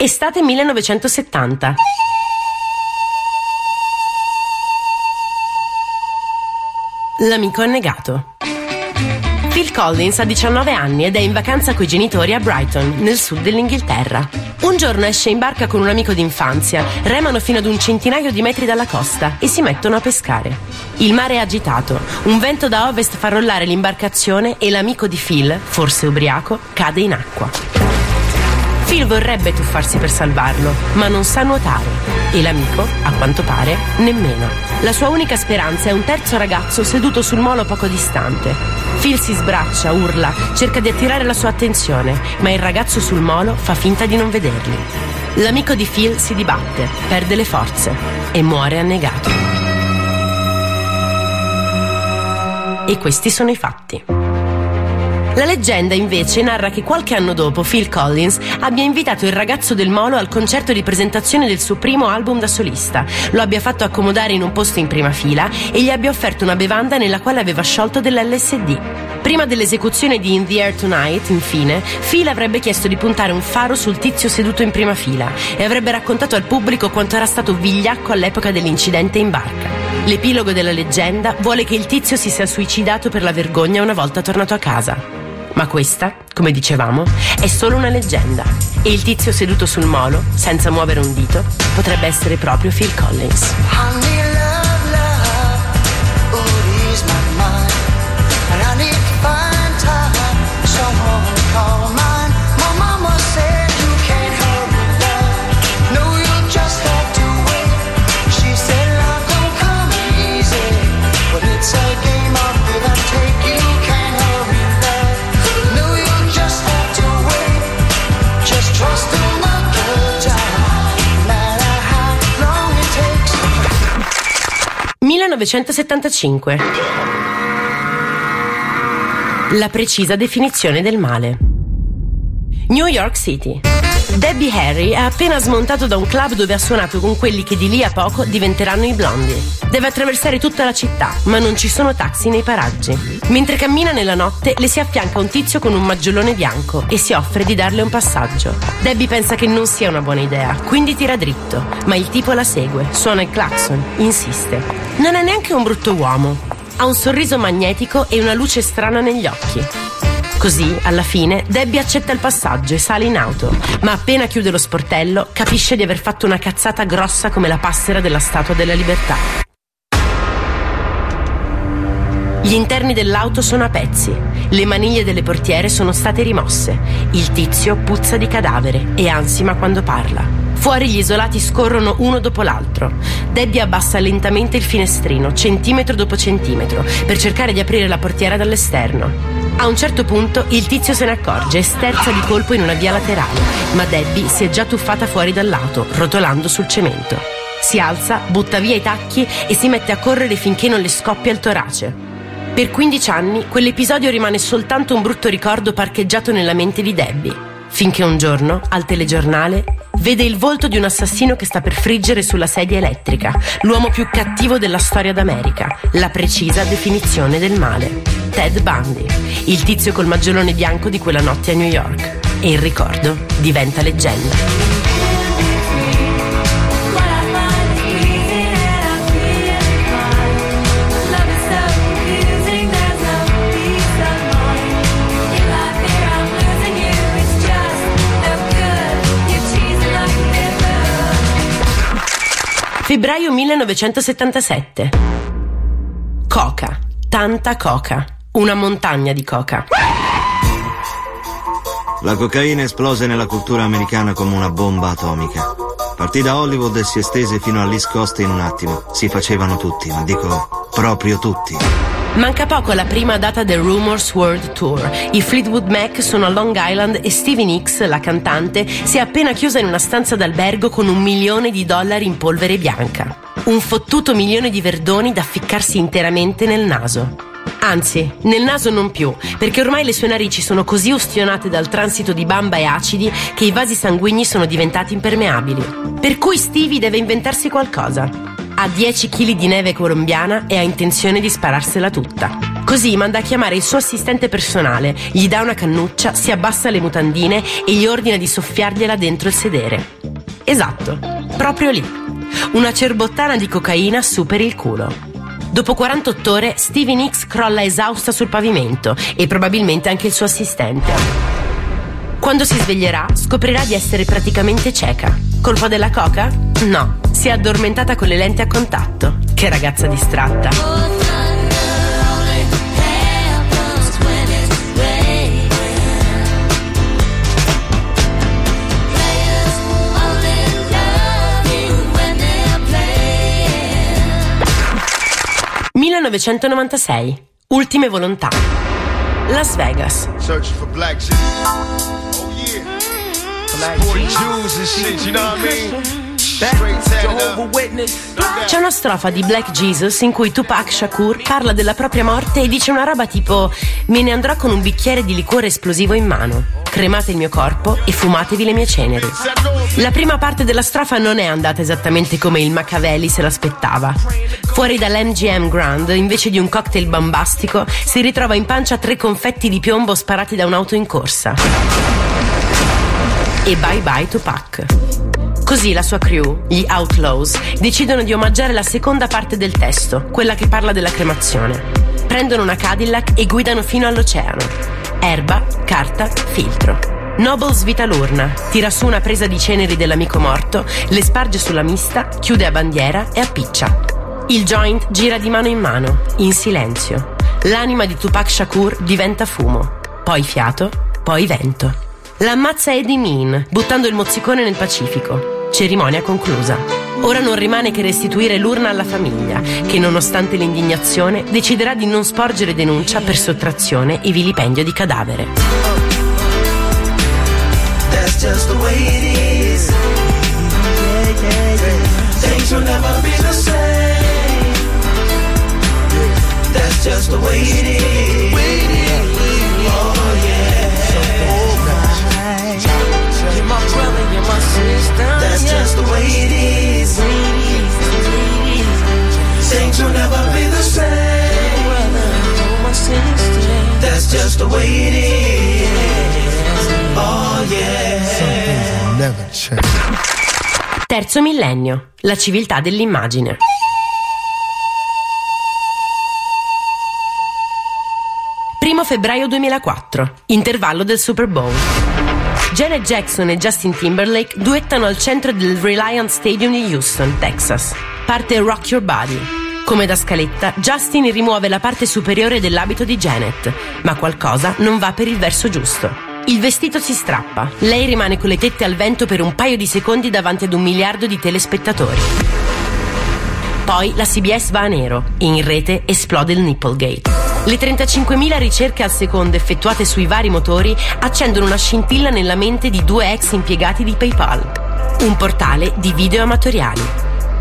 Estate 1970. L'amico annegato. Phil Collins ha 19 anni ed è in vacanza coi genitori a Brighton, nel sud dell'Inghilterra. Un giorno esce in barca con un amico d'infanzia, remano fino ad un centinaio di metri dalla costa e si mettono a pescare. Il mare è agitato, un vento da ovest fa rollare l'imbarcazione e l'amico di Phil, forse ubriaco, cade in acqua. Phil vorrebbe tuffarsi per salvarlo, ma non sa nuotare e l'amico, a quanto pare, nemmeno. La sua unica speranza è un terzo ragazzo seduto sul molo poco distante. Phil si sbraccia, urla, cerca di attirare la sua attenzione, ma il ragazzo sul molo fa finta di non vederli. L'amico di Phil si dibatte, perde le forze e muore annegato. E questi sono i fatti. La leggenda invece narra che qualche anno dopo Phil Collins abbia invitato il ragazzo del molo al concerto di presentazione del suo primo album da solista, lo abbia fatto accomodare in un posto in prima fila e gli abbia offerto una bevanda nella quale aveva sciolto dell'LSD. Prima dell'esecuzione di In the Air Tonight, infine, Phil avrebbe chiesto di puntare un faro sul tizio seduto in prima fila e avrebbe raccontato al pubblico quanto era stato vigliacco all'epoca dell'incidente in barca. L'epilogo della leggenda vuole che il tizio si sia suicidato per la vergogna una volta tornato a casa. Ma questa, come dicevamo, è solo una leggenda. E il tizio seduto sul molo, senza muovere un dito, potrebbe essere proprio Phil Collins. 1975. La precisa definizione del male. New York City. Debbie Harry ha appena smontato da un club dove ha suonato con quelli che di lì a poco diventeranno i blondi. Deve attraversare tutta la città, ma non ci sono taxi nei paraggi. Mentre cammina nella notte, le si affianca un tizio con un maggiolone bianco e si offre di darle un passaggio. Debbie pensa che non sia una buona idea, quindi tira dritto, ma il tipo la segue, suona il clacson, insiste. Non è neanche un brutto uomo. Ha un sorriso magnetico e una luce strana negli occhi. Così, alla fine, Debbie accetta il passaggio e sale in auto, ma appena chiude lo sportello capisce di aver fatto una cazzata grossa come la passera della Statua della Libertà. Gli interni dell'auto sono a pezzi, le maniglie delle portiere sono state rimosse, il tizio puzza di cadavere e ansima quando parla. Fuori gli isolati scorrono uno dopo l'altro. Debbie abbassa lentamente il finestrino, centimetro dopo centimetro, per cercare di aprire la portiera dall'esterno. A un certo punto il tizio se ne accorge e sterza di colpo in una via laterale, ma Debbie si è già tuffata fuori dall'auto, rotolando sul cemento. Si alza, butta via i tacchi e si mette a correre finché non le scoppia il torace. Per 15 anni quell'episodio rimane soltanto un brutto ricordo parcheggiato nella mente di Debbie, finché un giorno, al telegiornale, vede il volto di un assassino che sta per friggere sulla sedia elettrica, l'uomo più cattivo della storia d'America, la precisa definizione del male. Ted Bundy, il tizio col maggiolone bianco di quella notte a New York. E il ricordo diventa leggenda. Febbraio 1977. Coca, tanta coca, una montagna di coca. La cocaina esplose nella cultura americana come una bomba atomica. Partì da Hollywood e si estese fino all'East Coast in un attimo. Si facevano tutti, ma dico proprio tutti. Manca poco alla prima data del Rumors World Tour. I Fleetwood Mac sono a Long Island e Stevie Nicks, la cantante, si è appena chiusa in una stanza d'albergo con un milione di dollari in polvere bianca. Un fottuto milione di verdoni da ficcarsi interamente nel naso. Anzi, nel naso non più, perché ormai le sue narici sono così ustionate dal transito di bamba e acidi che i vasi sanguigni sono diventati impermeabili. Per cui Stevie deve inventarsi qualcosa. Ha 10 kg di neve colombiana e ha intenzione di spararsela tutta. Così manda a chiamare il suo assistente personale, gli dà una cannuccia, si abbassa le mutandine e gli ordina di soffiargliela dentro il sedere. Esatto, proprio lì. Una cerbottana di cocaina superi il culo. Dopo 48 ore, Stevie Nicks crolla esausta sul pavimento e probabilmente anche il suo assistente. Quando si sveglierà, scoprirà di essere praticamente cieca. Colpa della coca? No, si è addormentata con le lenti a contatto. Che ragazza distratta. «1996. Ultime volontà. Las Vegas. C'è una strofa di Black Jesus in cui Tupac Shakur parla della propria morte e dice una roba tipo Me ne andrò con un bicchiere di liquore esplosivo in mano. Cremate il mio corpo e fumatevi le mie ceneri. La prima parte della strofa non è andata esattamente come il Machiavelli se l'aspettava. Fuori dall'MGM Grand, invece di un cocktail bombastico, si ritrova in pancia tre confetti di piombo sparati da un'auto in corsa. E bye bye Tupac. Così la sua crew, gli Outlaws, decidono di omaggiare la seconda parte del testo, quella che parla della cremazione. Prendono una Cadillac e guidano fino all'oceano. Erba, carta, filtro. Noble svita l'urna, tira su una presa di ceneri dell'amico morto, le sparge sulla mista, chiude a bandiera e appiccia. Il joint gira di mano in mano, in silenzio. L'anima di Tupac Shakur diventa fumo, poi fiato, poi vento. L'ammazza Eddie Mean, buttando il mozzicone nel Pacifico. Cerimonia conclusa. Ora non rimane che restituire l'urna alla famiglia, che nonostante l'indignazione deciderà di non sporgere denuncia per sottrazione e vilipendio di cadavere. That's just the way it is. Sister. That's just the way it is. Things will never be the same. That's just the way it is. Oh yeah. Never change. Terzo millennio, la civiltà dell'immagine. Primo febbraio 2004, intervallo del Super Bowl. Janet Jackson e Justin Timberlake duettano al centro del Reliant Stadium di Houston, Texas. Parte Rock Your Body. Come da scaletta, Justin rimuove la parte superiore dell'abito di Janet, ma qualcosa non va per il verso giusto. Il vestito si strappa, lei rimane con le tette al vento per un paio di secondi davanti ad un miliardo di telespettatori. Poi la CBS va a nero, in rete esplode il Nipplegate. Le 35.000 ricerche al secondo effettuate sui vari motori accendono una scintilla nella mente di due ex impiegati di PayPal. Un portale di video amatoriali.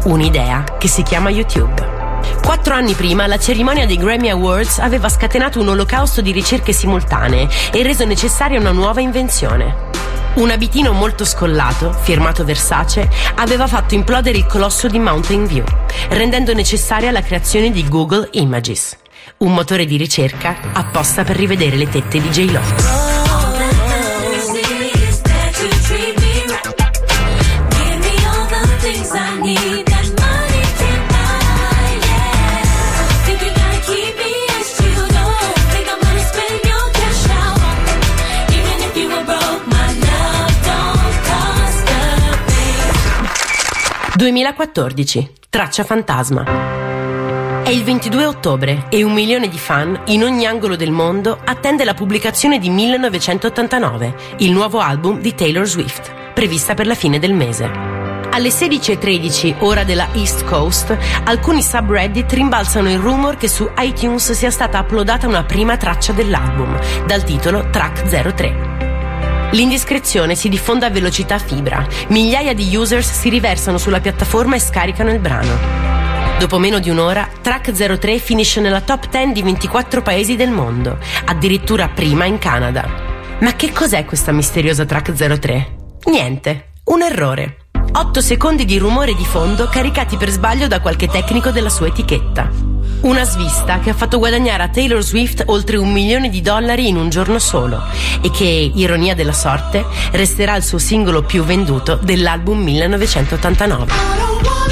Un'idea che si chiama YouTube. Quattro anni prima la cerimonia dei Grammy Awards aveva scatenato un olocausto di ricerche simultanee e reso necessaria una nuova invenzione. Un abitino molto scollato, firmato Versace, aveva fatto implodere il colosso di Mountain View, rendendo necessaria la creazione di Google Images, un motore di ricerca apposta per rivedere le tette di J-Lo. 2014. Traccia fantasma. È il 22 ottobre e un milione di fan in ogni angolo del mondo attende la pubblicazione di 1989, il nuovo album di Taylor Swift, prevista per la fine del mese. Alle 16.13 ora della East Coast, alcuni subreddit rimbalzano il rumor che su iTunes sia stata uploadata una prima traccia dell'album, dal titolo Track 03. L'indiscrezione si diffonde a velocità fibra. Migliaia di users si riversano sulla piattaforma e scaricano il brano. Dopo meno di un'ora, Track 03 finisce nella top 10 di 24 paesi del mondo, addirittura prima in Canada. Ma che cos'è questa misteriosa Track 03? Niente, un errore. 8 secondi di rumore di fondo caricati per sbaglio da qualche tecnico della sua etichetta. Una svista che ha fatto guadagnare a Taylor Swift oltre un milione di dollari in un giorno solo e che, ironia della sorte, resterà il suo singolo più venduto dell'album 1989.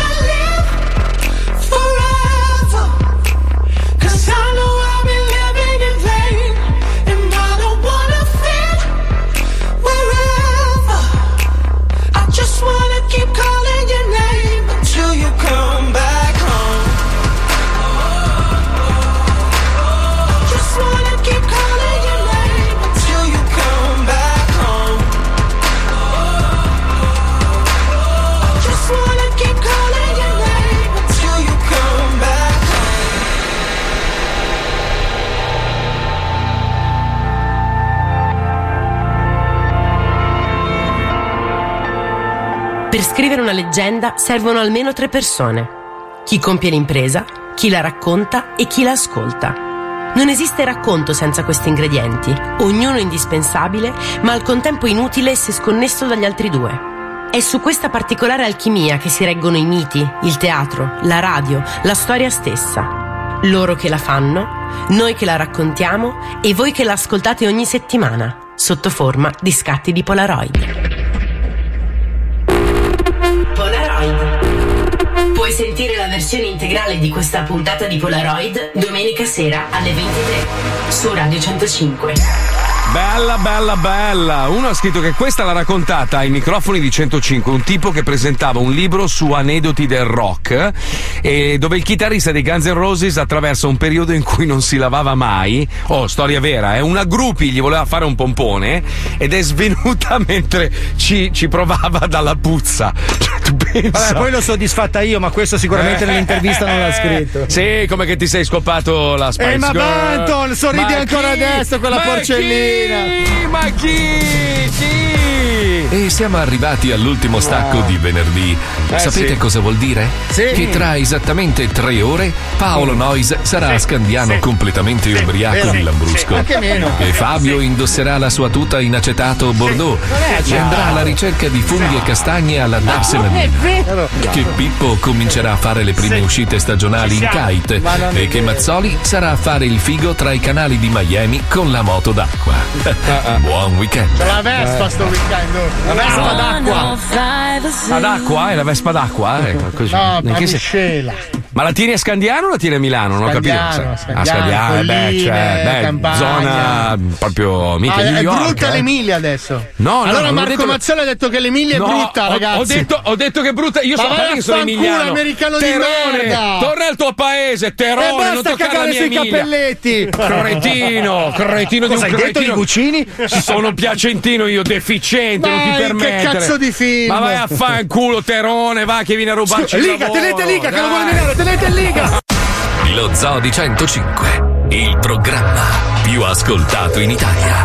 Per scrivere una leggenda servono almeno tre persone. Chi compie l'impresa, chi la racconta e chi la ascolta. Non esiste racconto senza questi ingredienti, ognuno indispensabile, ma al contempo inutile se sconnesso dagli altri due. È su questa particolare alchimia che si reggono i miti, il teatro, la radio, la storia stessa. Loro che la fanno, noi che la raccontiamo e voi che la ascoltate ogni settimana, sotto forma di scatti di Polaroid. Sentire la versione integrale di questa puntata di Polaroid domenica sera alle 23 su Radio 105. Bella, bella, bella. Uno ha scritto che questa l'ha raccontata ai microfoni di 105, un tipo che presentava un libro su aneddoti del rock, e dove il chitarrista dei Guns N' Roses attraversa un periodo in cui non si lavava mai. Oh, storia vera, eh. Una gruppi gli voleva fare un pompone ed è svenuta mentre ci, ci provava dalla puzza. Vabbè, poi l'ho soddisfatta io, ma questo sicuramente Eh. nell'intervista non l'ha scritto. Sì, come che ti sei scopato la Spice Eh, ma Girl. Banton, sorridi Ma ancora chi? adesso con la Ma porcellina. Chi? Ma chi? Chi? E siamo arrivati all'ultimo stacco di venerdì. Eh, Sapete sì. cosa vuol dire? Sì. Che tra esattamente tre ore Paolo Nois sarà a Scandiano completamente ubriaco di Lambrusco. Anche meno. E Fabio indosserà la sua tuta in acetato Bordeaux. E andrà alla ricerca di funghi e castagne alla Darsena vero. che Pippo comincerà a fare le prime uscite stagionali in kite e che. Mazzoli sarà a fare il figo tra i canali di Miami con la moto d'acqua. Buon weekend. C'è la Vespa sto weekend. La Vespa d'acqua. Ad acqua? È la Vespa d'acqua? Ecco, così. No, In a che se- miscela. Ma la tieni a Scandiano o la tieni a Milano? Non ho capito. Scandiano, A Scandiano, Scandiano, eh, beh, colline, cioè, beh, zona proprio mica Ah, New è York. brutta eh. l'Emilia adesso. No, no, allora non Marco detto che- Mazzella ha detto che l'Emilia è brutta, ho- ragazzi. Ho detto, ho detto che è brutta. Io Ma so vai perché a sono emiliano. americano di Terone, merda. Torna al tuo paese, Terone, E non basta toccare la cagare mia sui Emilia. cappelletti. Cretino, cretino di Cosa un hai detto cretino. di Guccini? Sono piacentino io, deficiente, non ti Dai, che permettere. cazzo di film? Ma vai a fanculo, Terone, va che viene a rubarci il Liga, lavoro, tenete Liga, che lo vuole dai. venire, tenete in Liga. Lo Zoo di 105, il programma più ascoltato in Italia.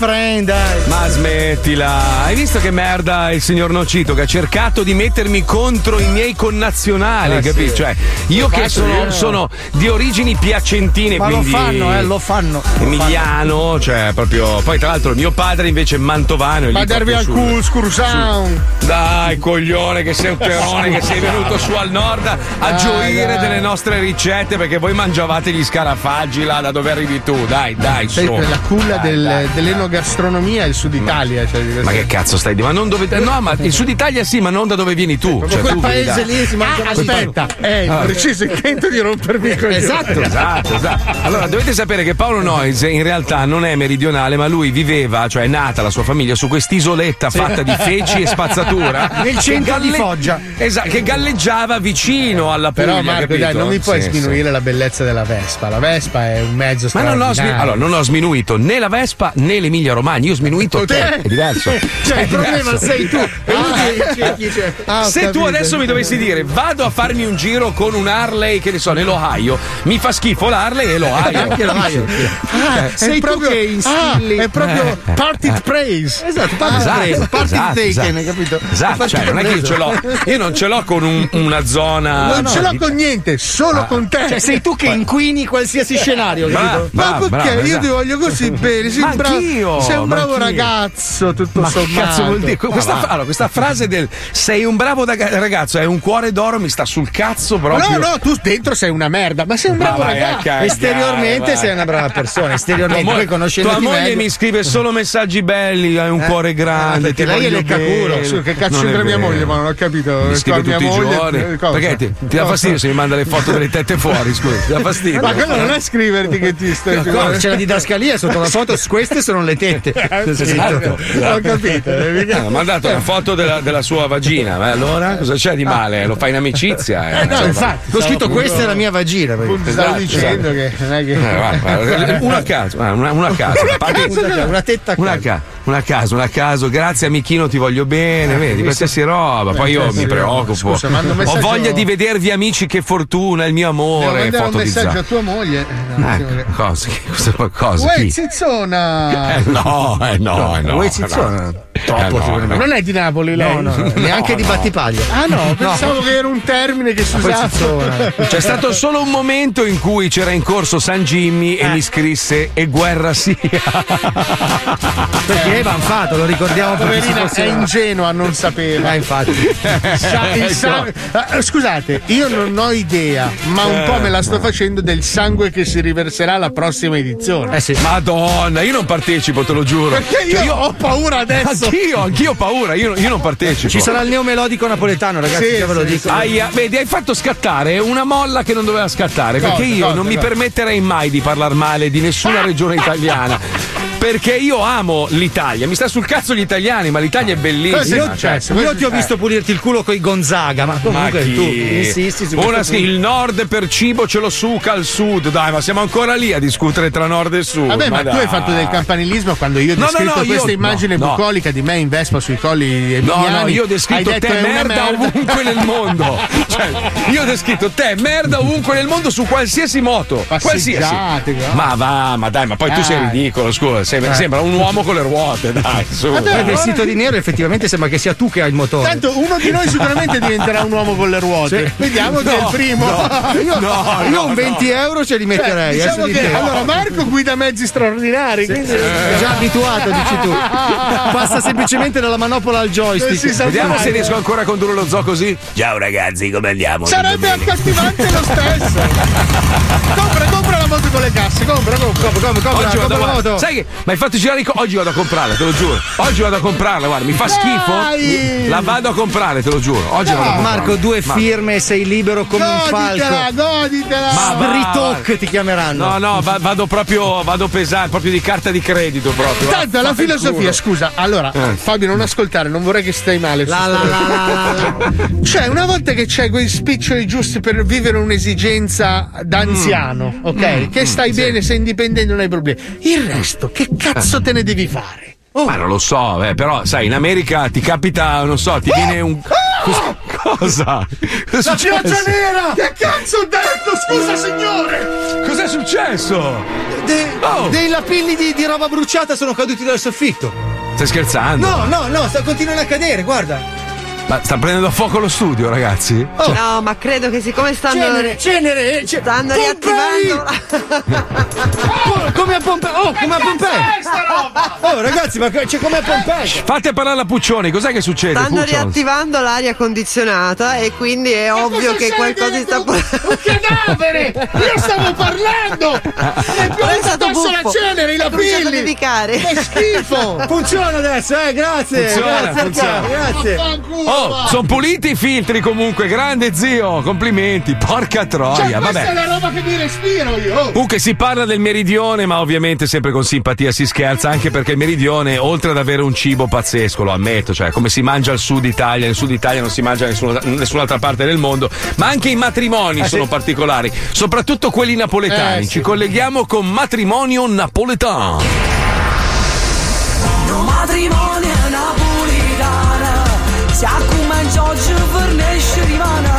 Lafren, dai. Ma smettila, visto che merda il signor Nocito che ha cercato di mettermi contro i miei connazionali, Eh, capisci? sì. Cioè, io Lo che sono, sono di origini piacentine, Ma lo quindi fanno, eh, lo fanno. Emiliano, cioè proprio. Poi, tra l'altro, mio padre invece è mantovano. e Badervi proprio al culo, scursound. Dai, coglione, che sei un terone, che sei venuto su al nord a Dai, gioire dai. delle nostre ricette perché voi mangiavate gli scarafaggi là da dove arrivi tu. Dai, dai, Sei la culla Dai, del- dai. dell'enogastronomia è il sud Italia. Cioè, di Ma che cazzo stai dicendo? Ma non dove. No, ma il sud Italia sì, ma non da dove vieni tu. Cioè, quel tu paese lì si mangia Ah, aspetta, è il Ah. preciso intento di rompermi i coglioni. Esatto, esatto, esatto. Allora, dovete sapere che Paolo Noyes in realtà non è meridionale, ma lui viveva, cioè è nata la sua famiglia su quest'isoletta Sì. fatta di feci e spazzatura. Nel centro di Foggia. Esatto, che galleggiava vicino alla Puglia. Però Marco, capito? dai, non mi puoi Sì, sminuire sì. la bellezza della Vespa. La Vespa è un mezzo Ma non ho, smi- straordinario. allora, non ho sminuito né la Vespa né l'Emilia Romagna, io ho sminuito te, è diverso. Cioè, il problema sei tu. Ah, ho Se tu adesso mi dovessi dire vado a farmi un giro con un Harley, che ne so, nell'Ohio, mi fa schifo l'Harley e l'Ohio. Anche l'Ohio. Ah, Eh, sei tu proprio, che instilli- ah, è proprio Eh, parted eh. praise. Esatto, parted Esatto, praise. Parted esatto, taken, esatto. hai capito? Esatto, cioè non è che io ce l'ho, io non ce l'ho con un- una zona. Non ce l'ho con niente, solo Ah. con te. Cioè, sei tu che inquini qualsiasi scenario, capito? Ma perché io esatto. ti voglio così bene? Sei un bravo, anch'io, sei un ma bravo anch'io. ragazzo, tutto sommato. Cazzo vuol dire? Questa, va. allora, questa frase del sei un bravo ragazzo, è un cuore d'oro, mi sta sul cazzo proprio. No, no, tu dentro sei una merda, ma sei un bravo ragazzo. cagare, Esteriormente vai. sei una brava persona, Tua, esteriormente mo- poi tua conoscendoti moglie meglio. mi scrive solo messaggi belli, hai un Eh. cuore grande. Ah, perché ti lei è leccaculo. Su, che cazzo c'entra mia moglie? Ma non ho capito. Mi scrive tutti i moglie, giorni. eh, cosa? Perché ti, ti dà fastidio se mi manda le foto delle tette fuori? Scusa, ti dà fastidio. Ma quello non è scriverti che ti stai No, c'è la didascalia sotto la foto, queste sono le tette. Esatto. Ho capito. Ah, ha mandato una foto della, della sua vagina, ma allora cosa c'è di male? Lo fai in amicizia? Eh, no, insomma. infatti. Ho scritto questa è la mia vagina. perché- Esatto, dicendo che non è che. Eh, guarda, una a caso, una, una a caso. Una tetta a Una caso. ca- una a caso, una a caso, grazie amichino, ti voglio bene, vedi, qualsiasi roba. Poi io mi preoccupo. Scusa, Ho voglia di vedervi amici, che fortuna, il mio Devo amore. mandare un Foto di messaggio a Zara. tua moglie. Eh, Ecco, che- cosa? cosa, cosa Uè, zizzona! Eh, no, eh, no, eh, no. Uè, eh, zizzona. no. Troppo, Eh, no, no. Non è di Napoli lei? No, no, no, neanche di no. Battipaglia. Ah no, pensavo che era un termine che si usava. zizzona. C'è stato solo un momento in cui c'era in corso San Jimmy Eh. e mi scrisse e guerra sia. Perché Evan fatto, lo ricordiamo Poverina fosse... è ingenua, non sapeva. Ah, infatti. Sa- il sa- Ah, Scusate, io non ho idea, ma un po' me la sto facendo del sangue che si riverserà alla prossima edizione. Eh sì. Madonna, io non partecipo, te lo giuro. Perché io, Cioè, ho paura adesso. Anch'io, anch'io ho paura, io, io non partecipo. Ci sarà il neomelodico napoletano, ragazzi, Sì, ve lo sì, dico. Aia, vedi, hai fatto scattare una molla che non doveva scattare. Cosa, perché io cosa, non mi permetterei mai di parlare male di nessuna regione italiana. Perché io amo l'Italia, mi sta sul cazzo gli italiani, ma l'Italia è bellissima. È cioè. successo? Io ti ho visto pulirti il culo coi Gonzaga, ma Ma comunque chi? tu insisti su schi- punto. il nord per cibo ce lo suca al sud, dai, ma siamo ancora lì a discutere tra nord e sud. Vabbè, ma, tu hai fatto del campanilismo quando io ho No, no, descritto no, io- questa immagine no, no. bucolica di me in Vespa sui colli No, emiliani. no, io ho descritto detto, te "È una merda, ovunque nel mondo. Cioè, io ho descritto te merda ovunque nel mondo su qualsiasi moto. Qualsiasi. No? Ma va, ma dai, ma poi tu Dai. sei ridicolo, scusa. Sembra, Eh. sembra un uomo con le ruote, dai, su. Vabbè, Poi allora- vestito di nero effettivamente sembra che sia tu che hai il motore. Tanto uno di noi sicuramente diventerà un uomo con le ruote. Sì. Vediamo chi è il No, primo. io, no, io no, un 20 euro ce li Cioè, metterei. diciamo adesso di che allora Marco guida mezzi straordinari. quindi- È già abituato, dici tu. Passa semplicemente dalla manopola al joystick. Vediamo mai. se riesco ancora a condurre lo zoo così. Ciao ragazzi, come andiamo? Sarebbe accattivante lo stesso. compra, compra la moto compra, compra. Come, come, come, Oggi vado avanti. moto? Sai che Ma hai fatto girare i co- Oggi vado a comprarla, te lo giuro. Oggi vado a comprarla, guarda, mi fa schifo. Dai! La vado a comprare, te lo giuro. Oggi vado a comprarla. Marco, due firme e sei libero come un Goditela, falco. goditela. Ma va- Britoc ti chiameranno. No, no, va- vado proprio, vado pesante, proprio di carta di credito proprio. Tanto la filosofia, scusa, allora Eh. Fabio non ascoltare, non vorrei che stai male. La, la, la, la, la. Cioè, una volta che c'hai quei spiccioli giusti per vivere un'esigenza da anziano, ok? Mm, che stai mm, sì. bene, sei indipendente, non hai problemi. Il resto, che cazzo te ne devi fare? Ma non lo so, eh, però sai, in America ti capita, non so, ti viene un. Cosa? Cosa è La pioggia nera! Che cazzo ho detto? Scusa, signore! Cos'è successo? De- Oh. Dei lapilli di, di roba bruciata sono caduti dal soffitto. Stai scherzando? No, no, no, sta continuando a cadere, guarda. Ma sta prendendo a fuoco lo studio, ragazzi? Cioè, No, ma credo che siccome stanno. Cenere, cenere, ce- Stanno Pompei! riattivando. Oh, come a Pompei! Oh, come a Pompei! Oh, ragazzi, ma c'è come a Pompei! Fate parlare la Puccioni, cos'è che succede? Stanno Puccioni? riattivando l'aria condizionata e quindi è ovvio che qualcosa sta Un cadavere! Io stavo parlando! È è stato la cenere, i a lapilli! Che schifo! Funziona adesso, eh, grazie! Funziona, grazie, funziona. Grazie! Oh, sono puliti i filtri comunque, grande zio, complimenti, porca troia, Cioè, questa è vabbè. la roba che mi respiro io! oh. Comunque si parla del meridione, ma ovviamente sempre con simpatia si scherza, anche perché il meridione, oltre ad avere un cibo pazzesco, lo ammetto, cioè come si mangia al sud Italia, nel sud Italia non si mangia in nessuna- in nessun'altra parte del mondo, ma anche i matrimoni sono particolari, soprattutto quelli napoletani. Eh, sì. Ci colleghiamo con matrimonio napoletano. No matrimonio Si accomincia oggi per nesce rimane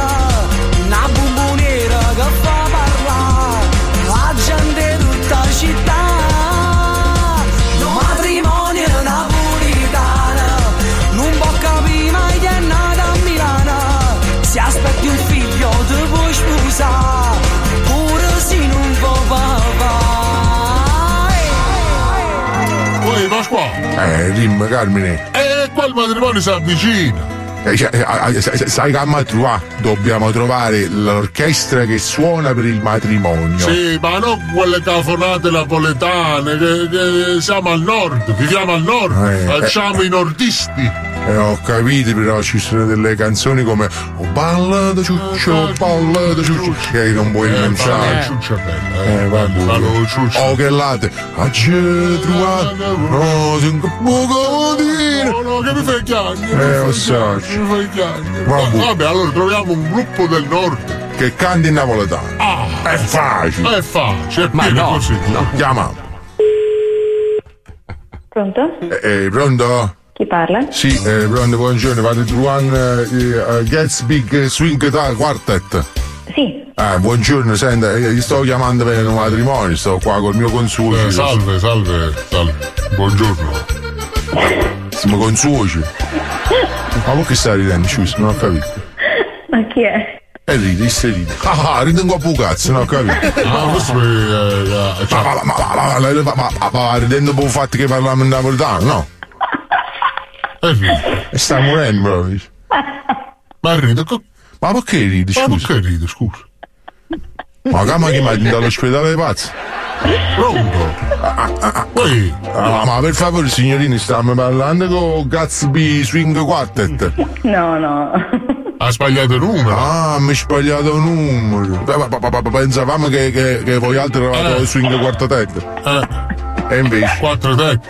Una bomboniera che fa parlare La gente tutta città No matrimonio napolitana Non può capire mai che è nata a Milano Si aspetti un figlio ti puoi sposare Pure se non può papà Poi Pasquale. Eh, dimmi Carmine. E quel matrimonio si avvicina. Eh, cioè, eh, eh, sai- sai che a trovare? Dobbiamo trovare l'orchestra che suona per il matrimonio. Sì, ma non quelle cafonate napoletane, che, che siamo al nord, viviamo al nord, Eh, facciamo i nordisti. Eh, ho capito, però ci sono delle canzoni come Oh balla da ciuccio, balla da ciuccio, che non puoi rinunciare. Ciuccia bella, Eh, fanno ciuccia. Oh, che latte, a trovato, no, si un poco di No, no, che mi fai chiangere? Eh, lo so. Fai chiangere. Vabbè. Vabbè, allora troviamo un gruppo del nord. che canta in napoletano. Ah, È facile. è facile, è Ma pieno no, così. Chiama. Pronto? Eh, eh, pronto? Chi parla? Sì, eh, pronto, buongiorno, vado trovando eh, Gets Big Swing Ta- Quartet. Sì. Ah, buongiorno, senta, eh, io sto chiamando per un matrimonio, sto qua col mio consuocio. Eh, salve, salve, salve. Buongiorno. Siamo consuoci. Ma voi che stai ridendo, Cius? Non ho capito. Ma chi è? E ride, se ride. Ah, ah ride un po' cazzo, no, capito? Ma questo Ma, ma, ma, ma, ridendo per il fatto che parliamo in napoletano, no? Eh, e sta morendo, proprio. Ma ride, ma perché ride, scusa? Ma perché ride, scusa? Ma che mi ha dato l'ospedale dei pazzi? Pronto? Poi, Ah, ma per favore, signorini, stiamo parlando con Gatsby Swing Quartet. No, no. ha sbagliato il numero. Ah, mi hai sbagliato il numero. Ma- Pensavamo che, che, che voi altri eravate Eh. il swing quartetto. Eh, E invece. quattro tette.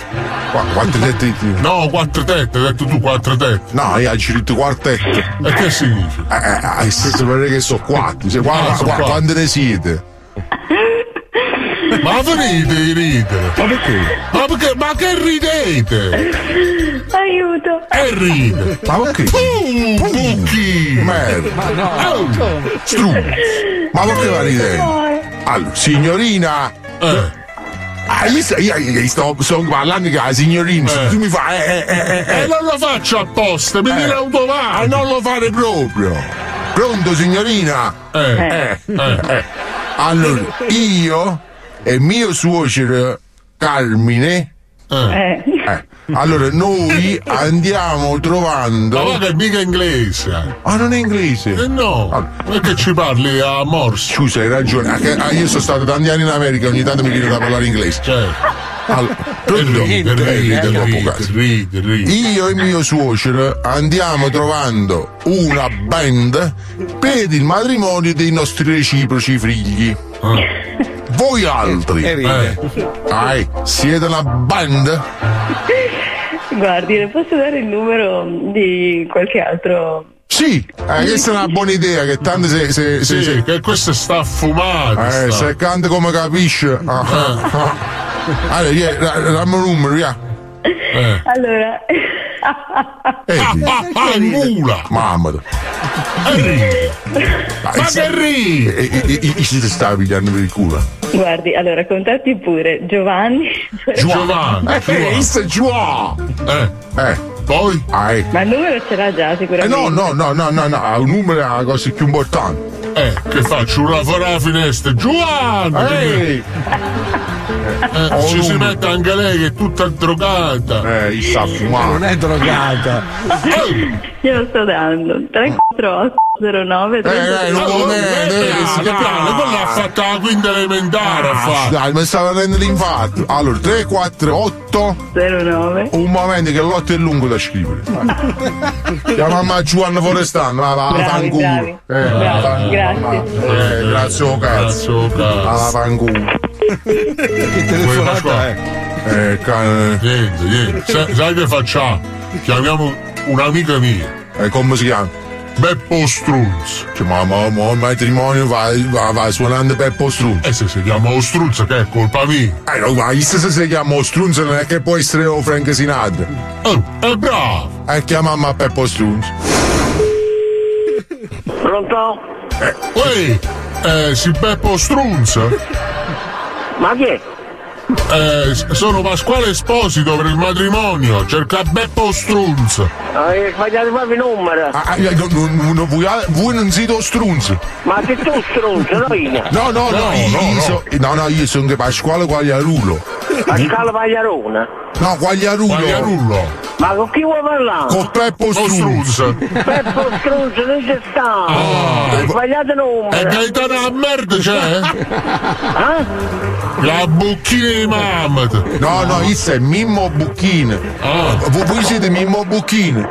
Qua, quattro tette? No, quattro tette, hai detto tu quattro tette. No, io ho detto quartetto. E che significa? Eh, eh, eh, se sapere che sono quattro. Se, qua, Ah, qua- sono qua- quattro. quante ne siete? Ma venite di ridere. Ma perché? Ma perché? Ma che ridete? Aiuto. E ride. Ma perché? Bucchi. Merda. Ma no. Stru. Ma perché va ridendo? Allora, signorina. Eh. Ah, mi stai, io, io sto, sto parlando con la signorina, Eh. tu mi fai, eh, eh, eh, eh. E non lo faccio apposta, mi viene Ah, automatico. non lo fare proprio. Pronto, signorina? Eh. Eh, Eh. eh. Allora, io e mio suocero Carmine. Eh. eh, Allora, noi andiamo trovando. Ma guarda che mica inglese. Ah, non è inglese? Eh no, perché ci parli a morsi? Scusa, hai ragione. Ah, ah, io sono stato tanti anni in America, ogni tanto mi viene da parlare inglese. Certo. Allora, Pronto? Ride, ride, ride, ride, ride. Io e mio suocero andiamo trovando una band per il matrimonio dei nostri reciproci figli. Voi altri, eh, siete una band? Guardi, le posso dare il numero di qualche altro. Sì, eh, questa è una buona idea, che tanto se... se, se, Sì, se- che questo sta fumato. eh, sta. se canta come capisce... ah, ah, ah. Allora, dammi un numero, via. Allora. Angula! Mamma mia. Ma che ridi? E si stava pigliando per il culo? Guardi, allora contatti pure Giovanni. Giovanni, Eh, questo è Giovanni! Eh, eh. Poi? Eh. Ma il numero ce l'ha già Eh sicuramente. no, no, no, no, no, no, un numero è la cosa più importante. Eh, che faccio? Urla fuori la finestra. Giovanni! Ehi! Eh, ci si mette anche lei che è tutta drogata. Eh, sta fumando. Non è drogata. Glielo sto dando. 34809 Eh, eh, non eh, vedere, eh, si quella ha fatto la quinta elementare. Ah, fatto. Dai, mi stava rendendo l'infarto. Allora, 3, 4, 8. 09. Un momento che l'otto è lungo da scrivere. Chiamiamo Giovanni Forestano, va, va, Bravi, fanculo. bravi. Eh, Bravi, va, grazie. Eh, grazie o cazzo. Alla fanculo. Che telefonata è? Eh, ca- Niente, niente. Sa- sai che facciamo? Chiamiamo un'amica mia. eh, come si chiama? Beppo Strunz. Cioè, ma, ma, ma il matrimonio va, va, va suonando Peppo Strunz. E se si chiama Ostruzzo, che è colpa mia. Eh, no, ma se si chiama Strunz non è che può essere o Frank Sinatra. Oh, è bravo. Eh, chiamiamo a Peppo Strunz. Pronto? Uè, eh, si Beppo Strunz? Ma chi è? Eh, sono Pasquale Esposito per il matrimonio. Cerca Beppo Strunz. Hai sbagliato proprio il numero. Ah, eh, no, no, no, no, voi, voi non siete Strunz. Ma sei tu stronzo, no io? No, no, no, No, io, no, io no. so- no, no, io sono che Pasquale Quagliarulo. Pasquale Pagliarone. No. Quagliarullo. Ma con chi vuoi parlare? Con Peppo. Strunz. Peppo Stronzo non c'è sta. Ah. Hai sbagliato il E. Gaetano a merda c'è? Ah? La bocchina di Mamet. No, no, io è Mimmo Bucchin. Ah. Voi, voi siete Mimmo Bucchin.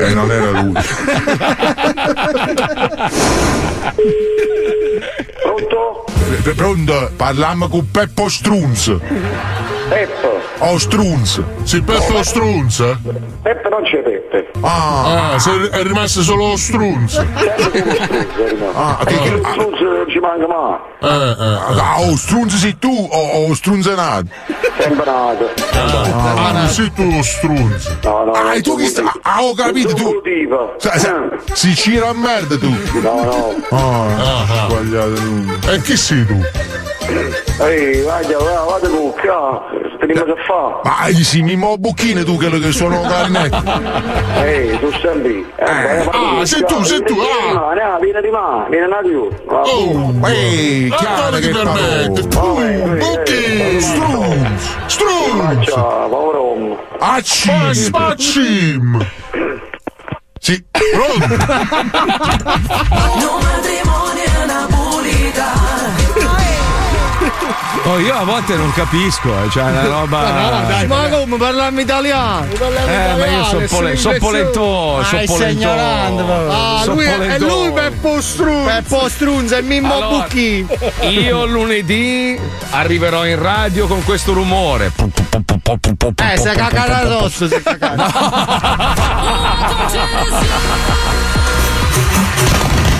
Eh, non era lui. Pronto? P- Pronto? Parliamo con Peppo Strunz. Peppo. Oh, Strunz. Si Peppo Strunz? Peppe non c'è Peppe. Ah, Ah, se- è rimasto solo lo Strunz. ah, che, che- ah, Stronzo non ci manca mai. Eh, eh. ah, oh, Strunz sei tu o oh, Strunzenato? Sempre nato. Ah, non sei tu lo Strunz. No, no. Ah, e tu chi sta? Ah, ho capito, tu. Sa- sa- Sicilia a merda tu. No, no. Ah, Ah, sbagliato ah. E chi sei tu? Ehi, vai, vai, vado con qua. Teniamo a fare. Ma io sì, Mimmo Bucchin tu quello che suono carnetto. Ehi, tu sempre. Eh, ah, sei tu, sei tu, ah. No, no, vieni di là, vieni da più. Oh, Ehi, ah, chiaro come ti che parlo. Bucchi! Strunz! Strunz! Ciao, uomo. Acci! Ma spacim! Sì. Pronto? Oh, io a volte non capisco, eh, cioè una roba. ma come parliamo italiano? Eh, ma io sono pole- son polentoso, son Ah, sei polentoso. ignorante, proprio. Ah, lui è, è lui Peppo Strunz. Peppo Strunz, è Mimmo Allora, Bucchi. Io lunedì arriverò in radio con questo rumore. Eh, sei cagato addosso, sei cagato.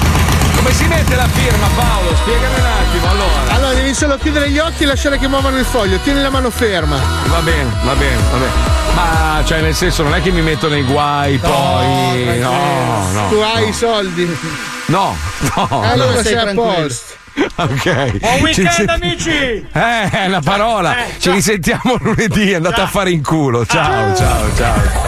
Come si mette la firma, Paolo? Spiegami un attimo allora. Allora, devi solo chiudere gli occhi e lasciare che muovano il foglio. Tieni la mano ferma. Va bene, va bene, va bene. Ma cioè, nel senso, non è che mi metto nei guai poi. No, no. Tu hai i soldi. No, no. E allora no. sei a posto. Ok. Buon Ci weekend, sent- amici! Eh, è una parola. Eh, Ci risentiamo lunedì. Andate a fare in culo. Ciao, ciao, ciao.